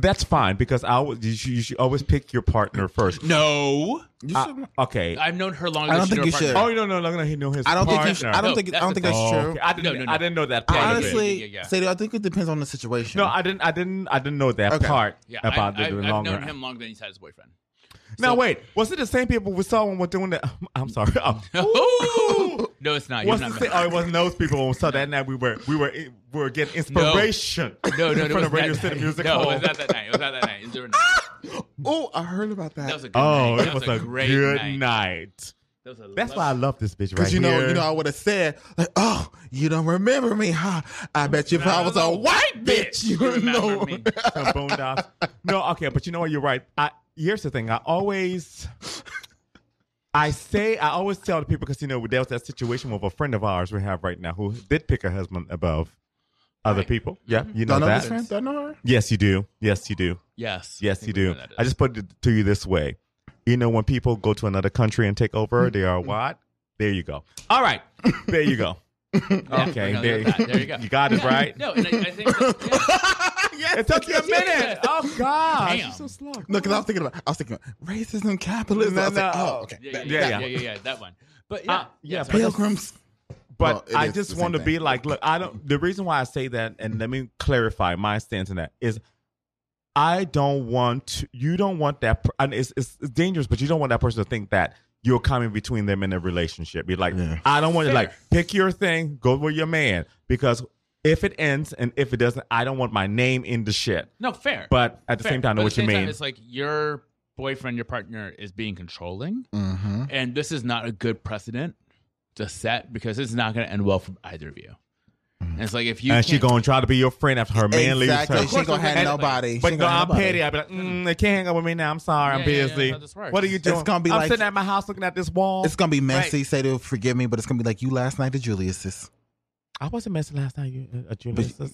that's fine because I always you should, you should always pick your partner first. no. I- okay. I've known her longer. Oh, I don't think you knew should. oh no, no, no, no, he knew his. I don't think partner. you should. I don't No, think. I that's don't think the that's Oh, true. okay. I didn't. No, no, no. I didn't know that part. of it. Honestly, Yeah, yeah, yeah. Sadie, I think it depends on the situation. no, I didn't. I didn't. I didn't know that Okay. part Yeah, about I, the I, doing I've known him longer than he's had his boyfriend. Now So- wait, was it the same people we saw when we're doing that? I'm sorry. Ooh! no, it's not. You're Was not. the same, oh, it wasn't those people when we saw that night. We were we were we were getting inspiration. no, no, no. it of Radio City night. Music No, Hall. it was not that night. It was not that night. It was night. Oh, I heard about that. That was a good Oh, night. it That was, a great good night. night. That was a That's why I love this bitch right Because you know, here. you know, I would have said, like, "Oh, you don't remember me, huh? I bet you if I was a white bitch, you You would remember know." me. No, okay, but you know what? You're right. I, here's the thing. I always, I say, I always tell the people because you know there was that situation with a friend of ours we have right now who did pick a husband above other Right. people. Yeah, mm-hmm. you know Don't know that. this? Don't know her? Yes, you do. Yes, you do. Yes. Yes, you think we know do. I just put it to you this way. You know, when people go to another country and take over, they are mm-hmm. what? There you go. All right. There you go. Yeah, Okay. we're There, go. There you go. You got it right. No, and I, I think that, yeah. It took you a minute. Oh God, Damn. You're so slow. No, because I was thinking about, I was thinking about racism, capitalism. No, I was like, oh, okay. Yeah, yeah, Yeah, yeah, yeah. yeah, yeah, yeah, that one. But yeah, Uh, yeah, sorry. Pilgrims. But Well, I just want to thing. be like, look, I don't. The reason why I say that, and let me clarify my stance on that is, I don't want you don't want that. And it's, it's it's dangerous, but you don't want that person to think that you're coming between them in a relationship. You're like, Yeah. I don't want to like pick your thing, go with your man, because if it ends and if it doesn't, I don't want my name in the shit. no fair. But at the Fair. same time, I know what you same time, mean. it's like your boyfriend, your partner is being controlling, Mm-hmm. and this is not a good precedent to set because it's not going to end well for either of you. And it's like if you and she gonna try to be your friend after her man Exactly. leaves She her. ain't gonna have And- nobody. But ain't no, I'm nobody. petty. I'd be like, mm, they can't hang out with me now. I'm sorry, I'm Yeah, yeah, yeah, busy. that's this works. what are you doing? gonna be I'm like- sitting at my house looking at this wall. It's gonna be messy. Say they'll forgive me, but it's gonna be like you last night to Julius's. I wasn't messing last night. You, uh, Julius. Think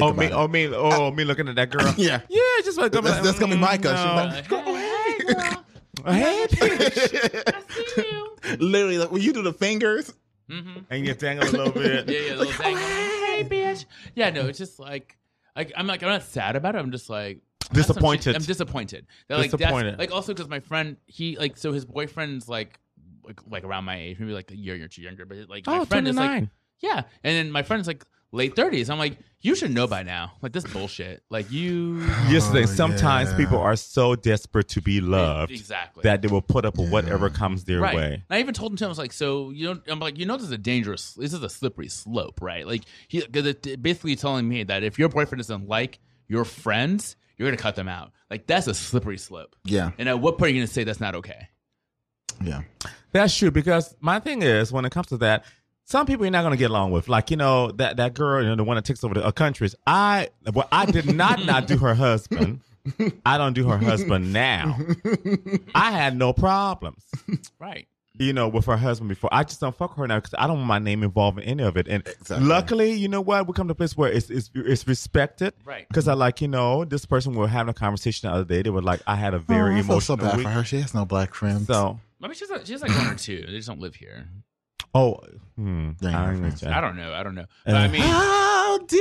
oh me, it. oh me, oh me looking at that girl. Yeah. yeah, just like That's- that's gonna be Micah. She's like, Hey, hey, girl. hey, bitch. I see you. Literally, like when you do the fingers, Mm-hmm. and you dangle a little bit. Yeah, yeah, little thing. Hey, bitch. Yeah, no, it's just like, like I'm like I'm not sad about it. I'm just like that's some shit- Disappointed. I'm disappointed. That, like, Disappointed. Like also because my friend, he like so his boyfriend's like like like around my age, maybe like a year or two younger, but like my Oh, friend is like yeah, and then my friend's like late thirties. I'm like, you should know by now. Like this bullshit. Like you Yesterday, Oh, sometimes yeah. people are so desperate to be loved exactly that they will put up with whatever comes their right. way. And I even told him to him, I was like, so you know, I'm like, you know, this is a dangerous, this is a slippery slope, right? Like he 'cause it- basically telling me that if your boyfriend doesn't like your friends, you're gonna cut them out. Like that's a slippery slope. Yeah, And at what point are you gonna say that's not okay? yeah. That's true because my thing is when it comes to that, some people you're not going to get along with. Like you know that that girl, you know the one that takes over the uh, countries. I well, I did not not do her husband. I don't do her husband now. I had no problems, Right. you know, with her husband before. I just don't fuck her now because I don't want my name involved in any of it. And Exactly. luckily, you know what, we come to a place where it's it's, it's respected. Right. Because I like, you know, this person we were having a conversation the other day. They were like, I had a very oh, I feel emotional so bad week. for her. She has no black friends. So, I mean, she's like, she's like one or two. They just don't live here. Oh, hmm, Yeah, I, don't know. I don't know. I don't know. But Uh, I mean, how did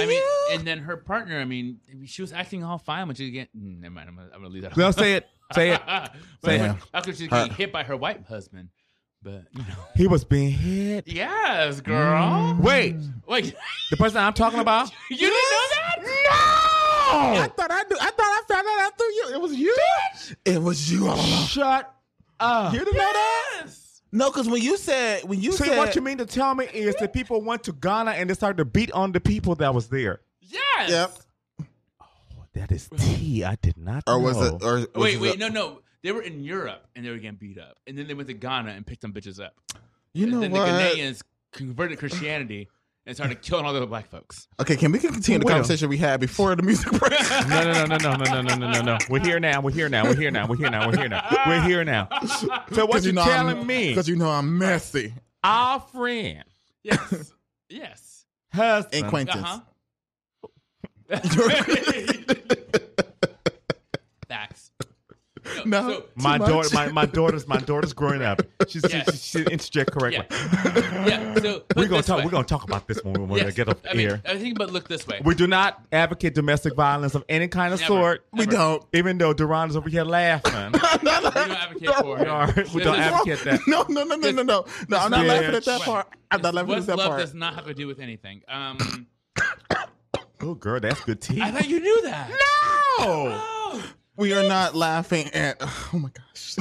I mean, and then her partner. I mean, she was acting all fine when she was getting. mm, Never mind. I'm gonna, I'm gonna leave that. No, say it. Say it. But Say it. After she's Her- getting hit by her white husband, but you know. He was being hit. Yes, girl. Wait, Wait, the person I'm talking about? you didn't know that? No. I thought I knew. I thought I found that out through you. It was you. It was you all along. Shut up. You didn't know that? Yes. No, because when you said when you See, said what you mean to tell me is that people went to Ghana and they started to beat on the people that was there. Yes. Yep. Oh, that is tea. I did not or was it? Or was Wait, it- wait, no, no. They were in Europe and they were getting beat up, and then they went to Ghana and picked them bitches up. You know then what? the Ghanaians converted Christianity and started killing all the other black folks. Okay, can we continue the Wait conversation we had before the music break? No, no, no, no, no, no, no, no, no, no, no. We're here now. We're here now. We're here now. We're here now. We're here now. We're here now. So what you telling me? Because you know I'm messy. Our friend, Yes. yes. husband, Acquaintance. Uh-huh. Facts. No. So, my daughter, my, my daughter's my daughter's growing up. She's Yeah. she, she, she interject correctly. yeah. So We're gonna talk. way. We're gonna talk about this when we when Yes. get off I mean, air. I think, but look this way. We do not advocate domestic violence of any kind of Never. sort. we don't. Even though Duran is over here laughing. we don't advocate for we, are, we don't advocate that. No, no, no, no, no, no. No, I'm not laughing at that part. I'm not laughing at What's that love part. does not have to do with anything. Um, Oh, girl, that's good tea. I thought you knew that. no. We are not laughing at. Oh my gosh.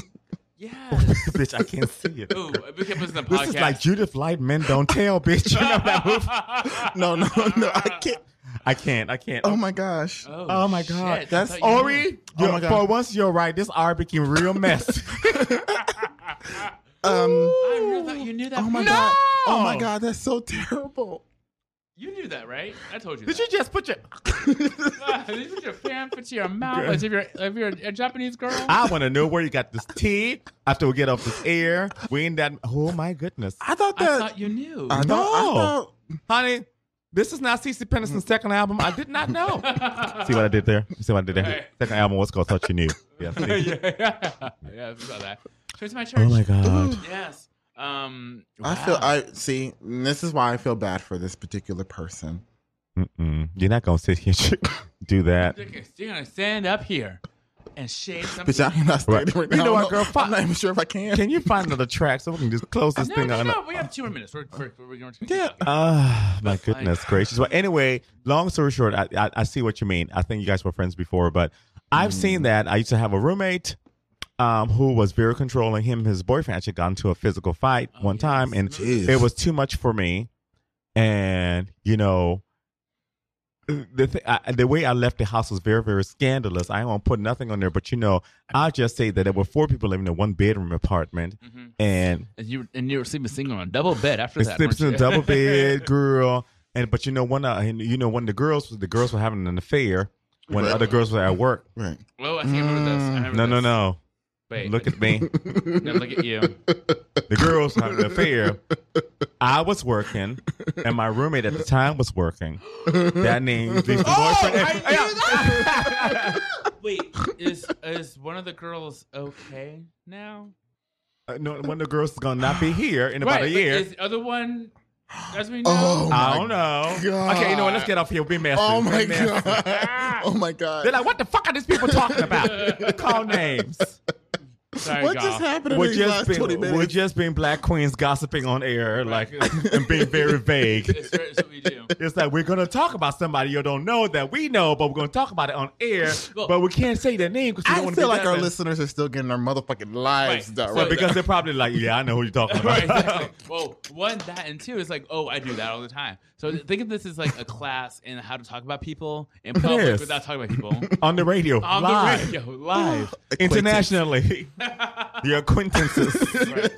yes. bitch, I can't see it. Ooh, we can put this in the This is like Judith Light, Men Don't Tell, bitch. You know that movie? No, no, no. I can't. I can't. I can't. Oh my gosh. oh, Oh, my God. shit. That's- I thought you knew. Ori, Oh you- my God. for once you're right. This R became real messy. Um. I really thought you knew that. Oh my No! god. Oh my god. That's so terrible. You knew that, right? I told you. Did that. you just put your? Ah, Did you put your fan to your mouth as if you're if you're a Japanese girl? I want to know where you got this tea after we get off this air. We in that. Oh my goodness, I thought that. I thought you knew. I thought, I thought honey. This is not CeCe Peniston's second album. I did not know. see what I did there? See what I did there? Hey. Second album was called Thought You Knew. Yeah. see? yeah, yeah, we saw that. Show it to my church. Oh my god. Yes. Um. I feel. I see. This is why I feel bad for this particular person. Mm-mm. You're not gonna sit here and do that. You're gonna- stand up here and shade some. But I'm not standing right, You now. know I what, don't girl? I'm not even sure if I can. Can you find another track so we can just close this No, thing no, on? no. We have two more minutes. We're, we're, we're going to Yeah. Ah, my That's fine. goodness gracious. Well, anyway, long story short, I, I I see what you mean. I think you guys were friends before, but I've seen that. I used to have a roommate um, who was very controlling. Him, and his boyfriend actually got into a physical fight one yes. time, and Jeez. it was too much for me. And you know, the th- I, the way I left the house was very very scandalous. I don't put nothing on there, but you know, I'll just say that there were four people living in a one bedroom apartment, Mhm. and And you and you were sleeping single on a double bed after it that. sleeps in a double bed, girl. And but you know when uh, you know when the girls the girls were having an affair when Right. other girls were at work. right. Well, I can't remember this. I remember No, no, this. no. Wait. Look at me. No, look at you. The girls were having an affair. I was working, and my roommate at the time was working. That name, the boyfriend. Hey, hey, Wait, is is one of the girls okay now? Uh, no, one of the girls is gonna not be here in about right, a year. Is the other one, as we know, Oh, I my don't know. God. Okay, you know what? Let's get off here. We'll be messy. Oh my messy. god! Oh my god! They're like, what the fuck are these people talking about? Call names. Sorry, what Goff. just happened in We're these just last twenty being, we're just being black queens gossiping on air, like and being very vague. It's, it's what we do. It's like we're gonna talk about somebody you don't know that we know, but we're gonna talk about it on air. Well- but we can't say their name because we don't I want feel to be like our relevant. listeners are still getting their motherfucking lives Right. done. So- Right? because they're probably like, yeah, I know who you're talking about. right, exactly. Well, one, that, and two is like, oh, I do that all the time. So think of this as like a class in how to talk about people in public is. without talking about people on the radio, on live, the radio, live. internationally, your acquaintances. right.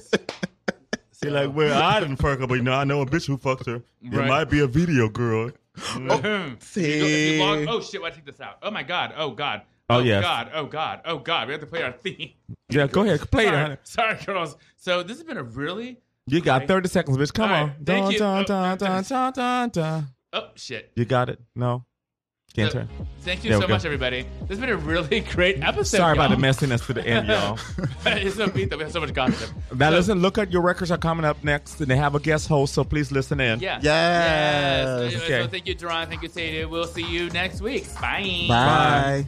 You're like, well, I didn't fuck her, but you know, I know a bitch who fucked her. It Right. might be a video girl. Mhm. See? You go- log- oh shit! Why take this out? Oh my god! Oh god! Oh, yes. God! Oh god! Oh god! We have to play our theme. Yeah, go ahead, play it. Honey. sorry, girls. So this has been a really You got Okay. 30 seconds, bitch. Come All on. right, thank you. Dun, Oh, dun, dun, dun, dun, dun. oh shit. You got it? No? Can't So, turn. thank you There so go. much, everybody. This has been a really great episode. Sorry about the messiness to the end, y'all. it's so beat that we have so much gossip. Now, So- listen, look at your records are coming up next, and they have a guest host, so please listen in. Yeah. Yes. Yes. Okay. So thank you, Duran. Thank you, Sadie. We'll see you next week. Bye. Bye.